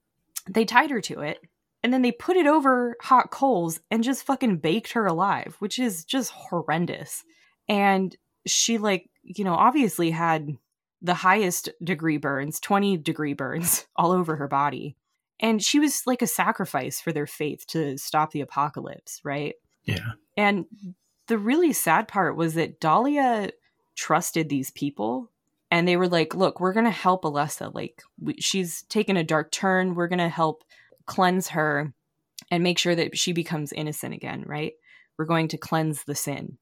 They tied her to it and then they put it over hot coals and just fucking baked her alive which is just horrendous. And she like you know obviously had the highest degree burns 20 degree burns all over her body. And she was like a sacrifice for their faith to stop the apocalypse right? Yeah. and the really sad part was that dahlia trusted these people and they were like look we're gonna help alessa like we, she's taken a dark turn. We're gonna help cleanse her and make sure that she becomes innocent again right? We're going to cleanse the sin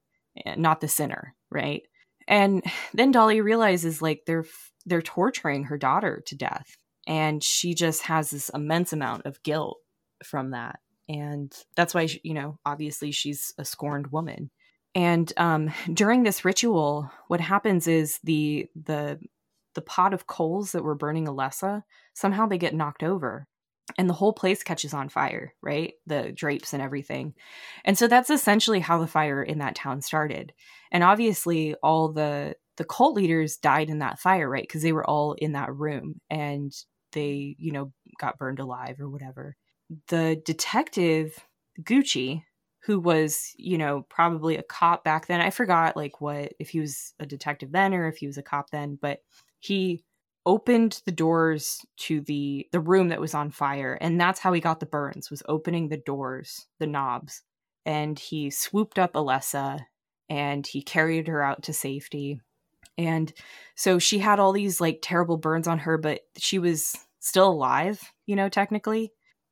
eh, not the sinner right? And then dahlia realizes like they're they're torturing her daughter to death and she just has this immense amount of guilt from that. And that's why she, you know obviously she's a scorned woman. And um, during this ritual what happens is the the the pot of coals that were burning alessa somehow they get knocked over and the whole place catches on fire right? The drapes and everything. And so that's essentially how the fire in that town started. And obviously all the the cult leaders died in that fire right? Because they were all in that room and they you know got burned alive or whatever. The detective gucci who was you know probably a cop back then i forgot like what if he was a detective then or if he was a cop then but he opened the doors to the the room that was on fire and that's how he got the burns was opening the doors the knobs. And he swooped up alessa and he carried her out to safety. And so she had all these like terrible burns on her but she was still alive you know technically.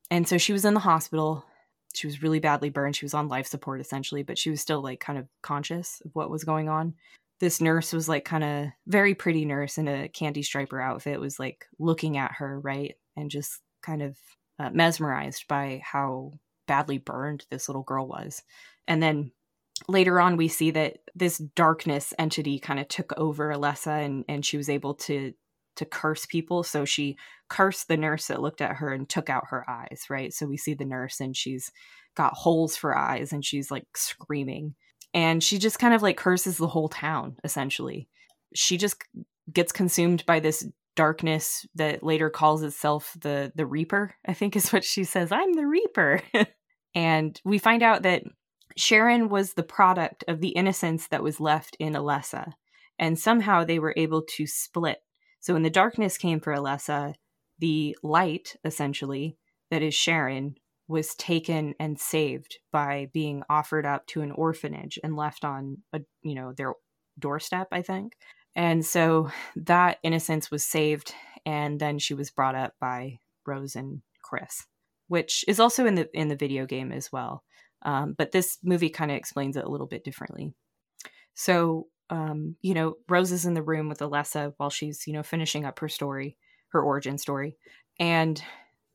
And so she was in the hospital. She was really badly burned. She was on life support essentially but she was still like kind of conscious of what was going on this nurse was like kind of very pretty nurse in a candy striper outfit was like looking at her right? And just kind of uh, mesmerized by how badly burned this little girl was. And then later on we see that this darkness entity kind of took over alessa and and she was able to to curse people. So she cursed the nurse that looked at her and took out her eyes right? So we see the nurse and she's got holes for eyes and she's like screaming and she just kind of like curses the whole town essentially. She just gets consumed by this darkness that later calls itself the the reaper i think is what she says. I'm the reaper. And we find out that sharon was the product of the innocence that was left in alessa and somehow they were able to split. So when the darkness came for alessa the light, essentially, that is Sharon, was taken and saved by being offered up to an orphanage and left on a you know their doorstep i think. And so that innocence was saved and then she was brought up by rose and chris which is also in the in the video game as well. Um, but this movie kind of explains it a little bit differently. So um, you know rose is in the room with alessa while she's you know finishing up her story her origin story. And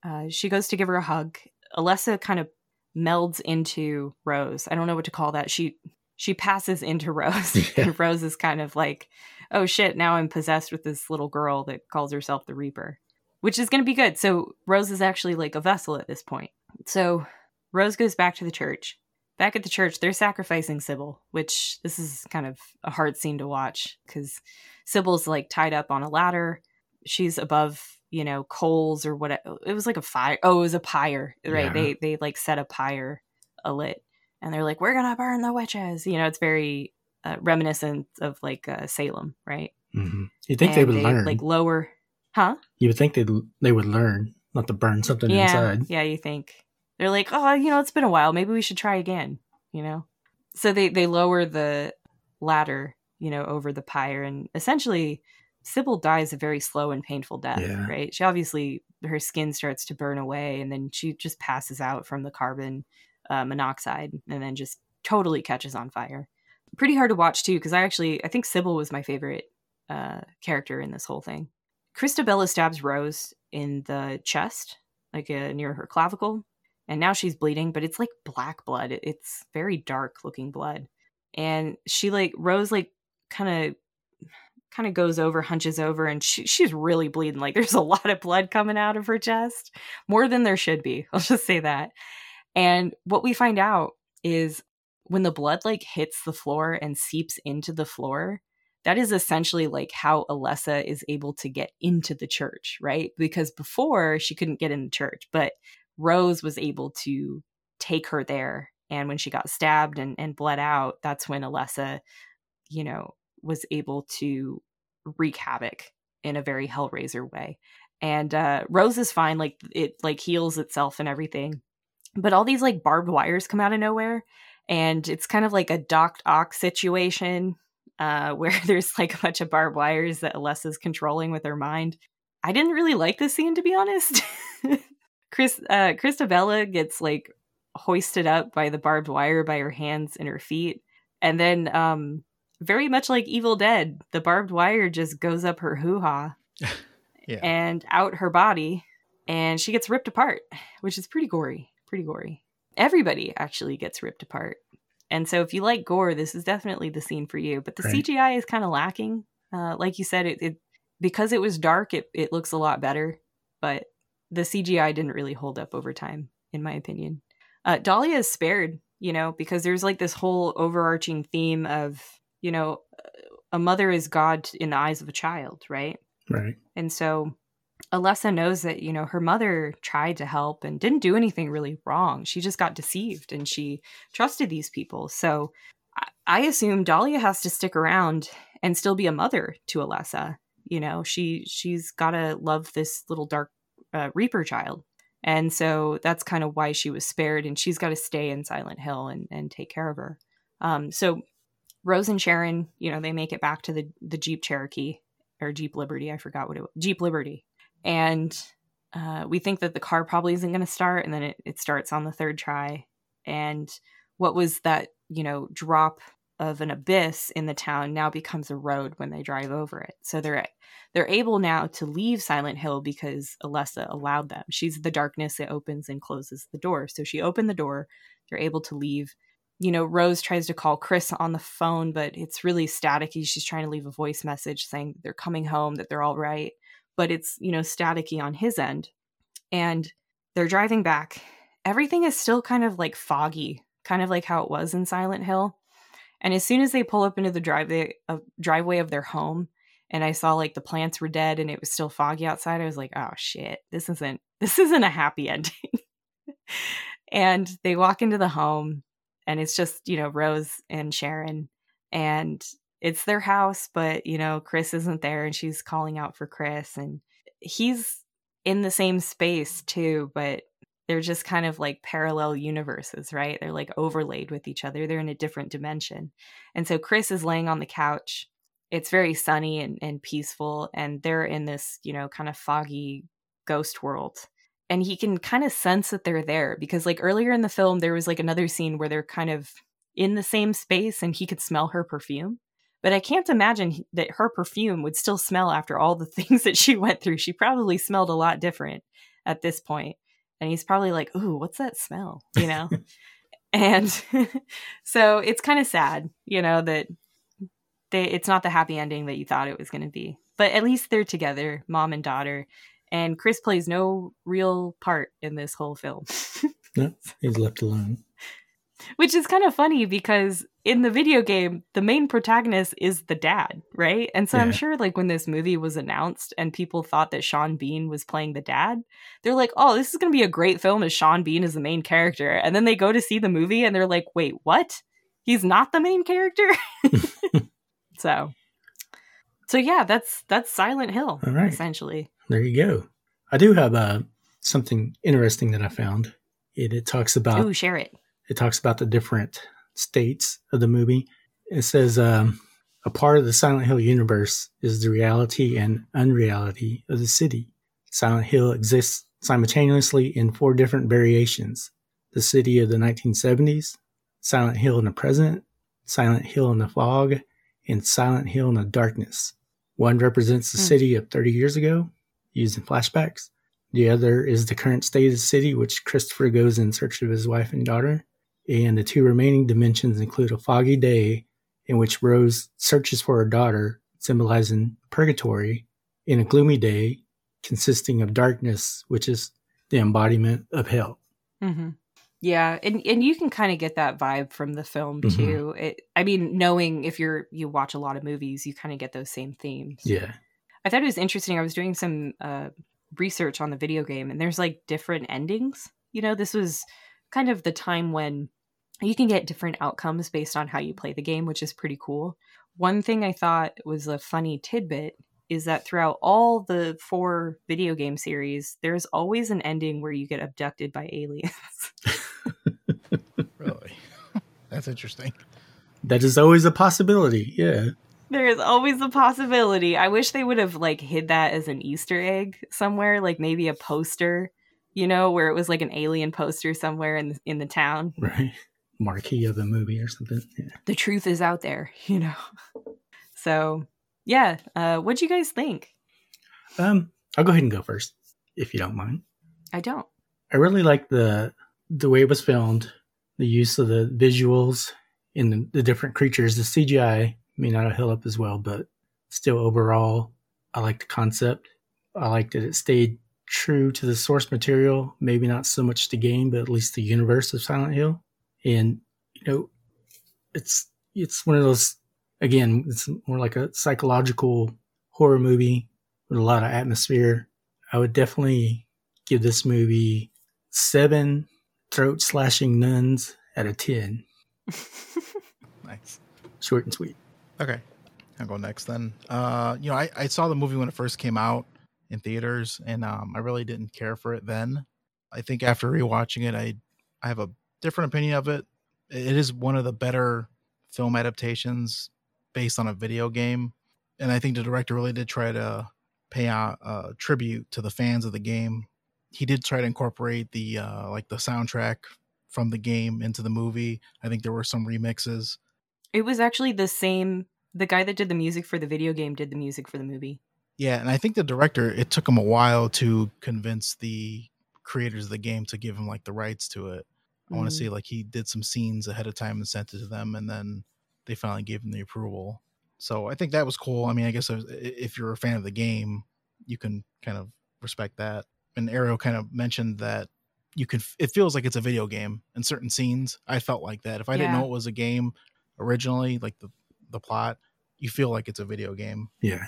uh, she goes to give her a hug Alessa kind of melds into Rose. I don't know what to call that. She she passes into Rose. Yeah. and Rose is kind of like, "Oh shit, now I'm possessed with this little girl that calls herself the Reaper." Which is going to be good. So Rose is actually like a vessel at this point. So Rose goes back to the church. Back at the church, they're sacrificing Cybil, which this is kind of a hard scene to watch because Cybil's like tied up on a ladder. She's above you know coals or what it was like a fire oh it was a pyre right? Yeah. they they like set a pyre alit and they're like we're gonna burn the witches. You know it's very uh, reminiscent of like uh, salem right? Mm-hmm. you think and they would they, learn. like lower huh? You would think they they would learn not to burn something yeah, inside. yeah you think. They're like oh you know it's been a while. Maybe we should try again you know? So they they lower the ladder you know over the pyre and essentially Cybil dies a very slow and painful death, yeah. right? She obviously her skin starts to burn away, and then she just passes out from the carbon uh, monoxide, and then just totally catches on fire. Pretty hard to watch too, because I actually I think Cybil was my favorite uh, character in this whole thing. Christabella stabs Rose in the chest, like uh, near her clavicle, and now she's bleeding, but it's like black blood. It's very dark looking blood, and she like Rose like kind of kind of goes over, hunches over, and she, she's really bleeding. Like there's a lot of blood coming out of her chest, more than there should be. I'll just say that. And what we find out is when the blood like hits the floor and seeps into the floor, that is essentially like how Alessa is able to get into the church, right? Because before she couldn't get in the church, but Rose was able to take her there. And when she got stabbed and, and bled out, that's when Alessa, you know, was able to wreak havoc in a very Hellraiser way. And uh, Rose is fine, like it like heals itself and everything. But all these like barbed wires come out of nowhere, and it's kind of like a Doc Ock situation uh, where there's like a bunch of barbed wires that Alessa's controlling with her mind. I didn't really like this scene to be honest. Chris uh Christabella gets like hoisted up by the barbed wire by her hands and her feet. And then um very much like Evil Dead, the barbed wire just goes up her hoo ha yeah. and out her body, and she gets ripped apart, which is pretty gory. Pretty gory. Everybody actually gets ripped apart. And so, if you like gore, this is definitely the scene for you. But the right. CGI is kind of lacking. Uh, like you said, it, it because it was dark, it, it looks a lot better. But the CGI didn't really hold up over time, in my opinion. Uh, Dahlia is spared, you know, because there's like this whole overarching theme of you know, a mother is God in the eyes of a child, right? Right. And so Alessa knows that, you know, her mother tried to help and didn't do anything really wrong. She just got deceived and she trusted these people. So I assume Dahlia has to stick around and still be a mother to Alessa. You know, she she's got to love this little dark uh, Reaper child. And so that's kind of why she was spared and she's got to stay in Silent Hill and, and take care of her. Um, so Rose and Sharon, you know, they make it back to the the Jeep Cherokee or Jeep Liberty. I forgot what it was. Jeep Liberty. And uh, we think that the car probably isn't going to start, and then it, it starts on the third try. And what was that, you know, drop of an abyss in the town now becomes a road when they drive over it. So they're they're able now to leave Silent Hill because Alessa allowed them. She's the darkness that opens and closes the door. So she opened the door. They're able to leave you know, Rose tries to call Chris on the phone, but it's really staticky. She's trying to leave a voice message saying they're coming home, that they're all right, but it's, you know, staticky on his end. And they're driving back. Everything is still kind of like foggy, kind of like how it was in Silent Hill. And as soon as they pull up into the driveway, uh, driveway of their home, and I saw like the plants were dead and it was still foggy outside, I was like, "Oh shit, this isn't this isn't a happy ending." and they walk into the home and it's just you know Rose and Sharon and it's their house but you know Chris isn't there and she's calling out for Chris and he's in the same space too, but they're just kind of like parallel universes, right? They're like overlaid with each other. They're in a different dimension. And so Chris is laying on the couch. It's very sunny and, and peaceful, and they're in this, you know, kind of foggy ghost world. And he can kind of sense that they're there because, like, earlier in the film, there was like another scene where they're kind of in the same space and he could smell her perfume. But I can't imagine that her perfume would still smell after all the things that she went through. She probably smelled a lot different at this point and he's probably like, "Ooh, what's that smell?" You know. and so it's kind of sad, you know, that they it's not the happy ending that you thought it was going to be. But at least they're together, mom and daughter, and Chris plays no real part in this whole film. no, he's left alone. Which is kind of funny because in the video game, the main protagonist is the dad, right? And so yeah. I'm sure, like, when this movie was announced and people thought that Sean Bean was playing the dad, they're like, oh, this is going to be a great film as Sean Bean is the main character. And then they go to see the movie and they're like, wait, what? He's not the main character? so. So yeah, that's that's Silent Hill, All right. essentially. There you go. I do have uh, something interesting that I found. It, it talks about. Ooh, share it it talks about the different states of the movie. It says um, a part of the Silent Hill universe is the reality and unreality of the city. Silent Hill exists simultaneously in four different variations the city of the 1970s, Silent Hill in the present, Silent Hill in the fog, and Silent Hill in the darkness. One represents the mm. city of 30 years ago, used in flashbacks. The other is the current state of the city, which Christopher goes in search of his wife and daughter and the two remaining dimensions include a foggy day in which Rose searches for her daughter, symbolizing purgatory, and a gloomy day consisting of darkness, which is the embodiment of hell. Mm-hmm. Yeah, and and you can kind of get that vibe from the film mm-hmm. too. Mm-hmm. It, I mean, knowing if you're you watch a lot of movies, you kind of get those same themes. Yeah, I thought it was interesting. I was doing some uh, research on the video game, and there's like different endings. You know, this was kind of the time when you can get different outcomes based on how you play the game, which is pretty cool. One thing I thought was a funny tidbit is that throughout all the four video game series, there's always an ending where you get abducted by aliens. really? That's interesting. That is always a possibility. Yeah. There is always a possibility. I wish they would have like hid that as an Easter egg somewhere, like maybe a poster, you know, where it was like an alien poster somewhere in in the town. Right marquee of a movie or something. Yeah. The truth is out there, you know. So yeah, uh, what do you guys think? Um, I'll go ahead and go first, if you don't mind. I don't. I really like the the way it was filmed, the use of the visuals in the, the different creatures. The CGI may not have hill up as well, but still overall, I like the concept. I like that it stayed true to the source material. Maybe not so much the game, but at least the universe of Silent Hill and you know it's it's one of those again it's more like a psychological horror movie with a lot of atmosphere i would definitely give this movie seven throat slashing nuns out of ten nice short and sweet okay i'll go next then uh you know I, I saw the movie when it first came out in theaters and um i really didn't care for it then i think after rewatching it i i have a different opinion of it. It is one of the better film adaptations based on a video game, and I think the director really did try to pay out a tribute to the fans of the game. He did try to incorporate the uh, like the soundtrack from the game into the movie. I think there were some remixes. It was actually the same. The guy that did the music for the video game did the music for the movie. Yeah, and I think the director. It took him a while to convince the creators of the game to give him like the rights to it. I want to mm-hmm. say like he did some scenes ahead of time and sent it to them, and then they finally gave him the approval. So I think that was cool. I mean, I guess if you're a fan of the game, you can kind of respect that. And Ariel kind of mentioned that you can. It feels like it's a video game in certain scenes. I felt like that. If I yeah. didn't know it was a game originally, like the the plot, you feel like it's a video game. Yeah.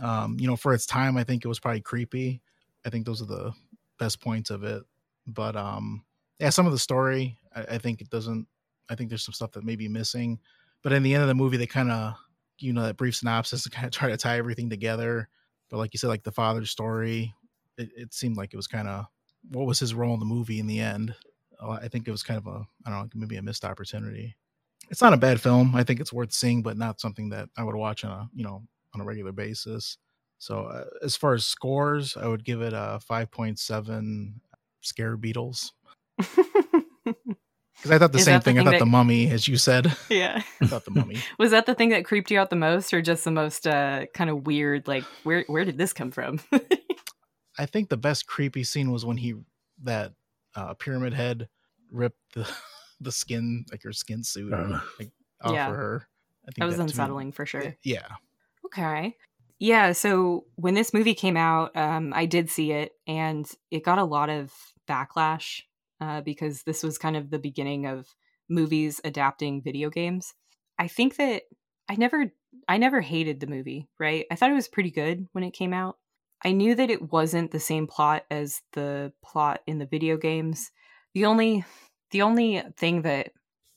Um, you know, for its time, I think it was probably creepy. I think those are the best points of it. But um, yeah, some of the story, I, I, think it doesn't. I think there's some stuff that may be missing, but in the end of the movie, they kind of, you know, that brief synopsis to kind of try to tie everything together. But like you said, like the father's story, it, it seemed like it was kind of what was his role in the movie in the end. Uh, I think it was kind of a I don't know maybe a missed opportunity. It's not a bad film. I think it's worth seeing, but not something that I would watch on a you know on a regular basis. So uh, as far as scores, I would give it a five point seven. Scare Beetles. Because I thought the Is same the thing. I thought that- the mummy, as you said. yeah. I thought the mummy. Was that the thing that creeped you out the most, or just the most uh, kind of weird? Like, where where did this come from? I think the best creepy scene was when he that uh, pyramid head ripped the the skin like her skin suit Uh. like, off Yeah. her. I think that was to me- unsettling for sure. Yeah, Okay. Yeah, so when this movie came out, um, I did see it, and it got a lot of backlash uh, because this was kind of the beginning of movies adapting video games. I think that I never, I never hated the movie. Right? I thought it was pretty good when it came out. I knew that it wasn't the same plot as the plot in the video games. The only, the only thing that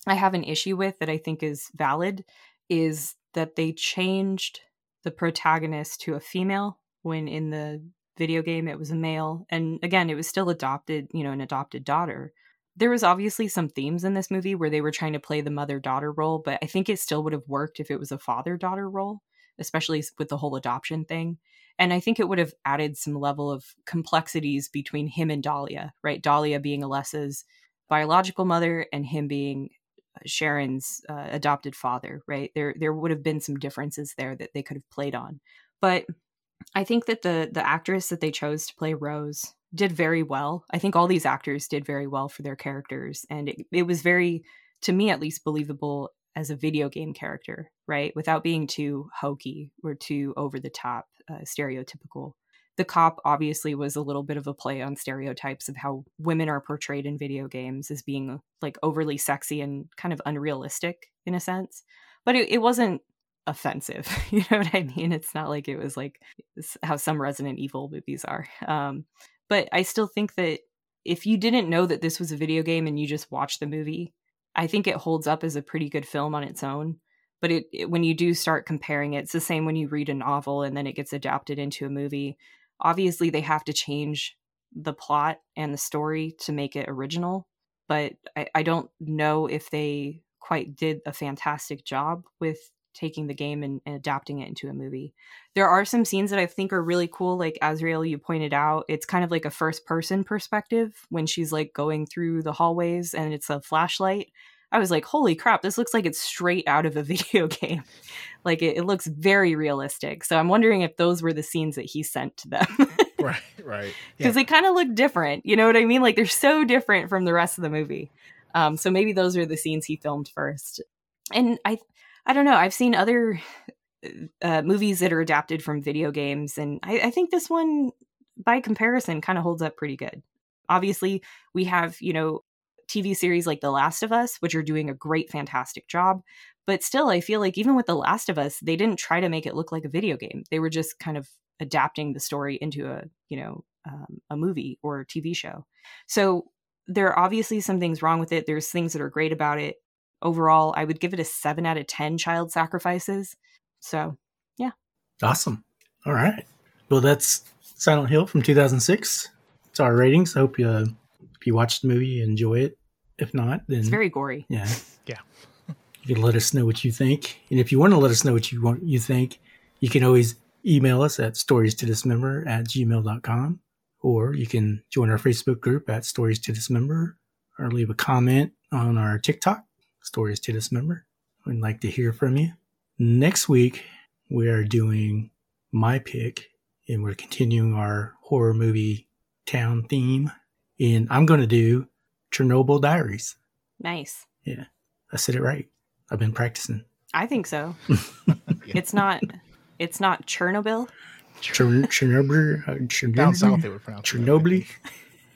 I have an issue with that I think is valid is that they changed the protagonist to a female when in the video game it was a male and again it was still adopted you know an adopted daughter. There was obviously some themes in this movie where they were trying to play the mother daughter role but i think it still would have worked if it was a father daughter role especially with the whole adoption thing. And i think it would have added some level of complexities between him and dahlia right? Dahlia being alessa's biological mother and him being Sharon's uh, adopted father, right? There there would have been some differences there that they could have played on. But I think that the the actress that they chose to play Rose did very well. I think all these actors did very well for their characters and it, it was very to me at least believable as a video game character, right? Without being too hokey or too over the top, uh, stereotypical the cop obviously was a little bit of a play on stereotypes of how women are portrayed in video games as being like overly sexy and kind of unrealistic in a sense. But it, it wasn't offensive you know what i mean? It's not like it was like how some resident evil movies are. Um, but i still think that if you didn't know that this was a video game and you just watched the movie i think it holds up as a pretty good film on its own. But it, it when you do start comparing it it's the same when you read a novel and then it gets adapted into a movie obviously they have to change the plot and the story to make it original but I, I don't know if they quite did a fantastic job with taking the game and, and adapting it into a movie. There are some scenes that i think are really cool like azrael you pointed out it's kind of like a first person perspective when she's like going through the hallways and it's a flashlight i was like holy crap this looks like it's straight out of a video game. Like it, it looks very realistic. So i'm wondering if those were the scenes that he sent to them. Right, right. because they kind of look different you know what i mean? Like they're so different from the rest of the movie. Um, so maybe those are the scenes he filmed first. And i i don't know i've seen other uh, movies that are adapted from video games and I, I think this one by comparison kind of holds up pretty good. Obviously we have you know tv series like the last of us which are doing a great fantastic job but still i feel like even with the last of us they didn't try to make it look like a video game they were just kind of adapting the story into a you know um, a movie or a tv show so there are obviously some things wrong with it there's things that are great about it overall i would give it a 7 out of 10 child sacrifices so yeah. Awesome. All right. Well, that's Silent Hill from 2006. It's our ratings. I hope you, uh, if you watched the movie, you enjoy it. If not, then it's very gory yeah, Yeah. you can let us know what you think. And if you want to let us know what you want, you think, you can always email us at stories to dismember at gmail.com or you can join our Facebook group at stories to dismember or leave a comment on our TikTok, stories to dismember. We'd like to hear from you. Next week, we are doing my pick and we're continuing our horror movie town theme. And I'm going to do Chernobyl Diaries. nice Yeah. I said it right. I've been practicing. i think so it's not it's not chernobyl Chern- Chernobyl, uh, Down south, Chernobyl, they were pronounced it, I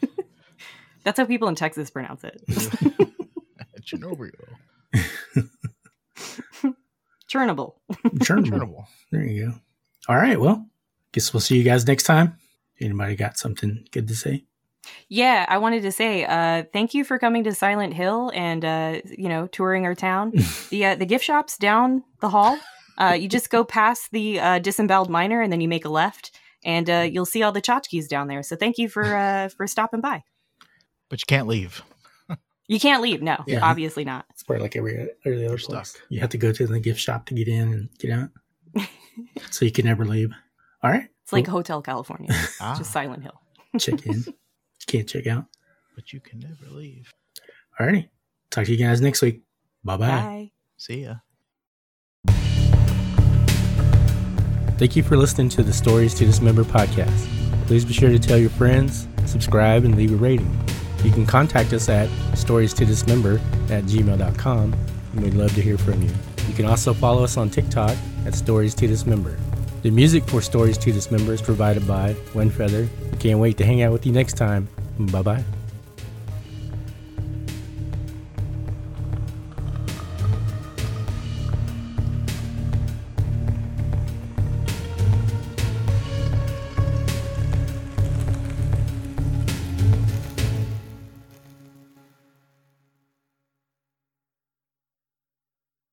that's how people in texas pronounce it think. Chernobyl. chernobyl Chernobyl. Chernobyl. There you go. All right. Well, guess we'll see you guys next time. Anybody got something good to say? Yeah, I wanted to say uh, thank you for coming to Silent Hill and uh, you know touring our town. the uh, the gift shop's down the hall. Uh, you just go past the uh, disemboweled miner and then you make a left, and uh, you'll see all the tchotchkes down there. So thank you for uh, for stopping by. But you can't leave. You can't leave. No, Yeah. obviously not. It's probably like every every other Stuck. place. You have to go to the gift shop to get in and get out, so you can never leave. All right, It's like Hotel California, Ah, just Silent Hill. check in. Can't check out. but you can never leave. All righty. Talk to you guys next week. Bye-bye. Bye. See ya. Thank you for listening to the Stories to Dismember podcast. Please be sure to tell your friends, subscribe, and leave a rating. You can contact us at stories to dismember at gmail.com, and we'd love to hear from you. You can also follow us on TikTok at Stories to Dismember. The music for Stories to Dismember is provided by Windfeather. We can't wait to hang out with you next time. Bye bye.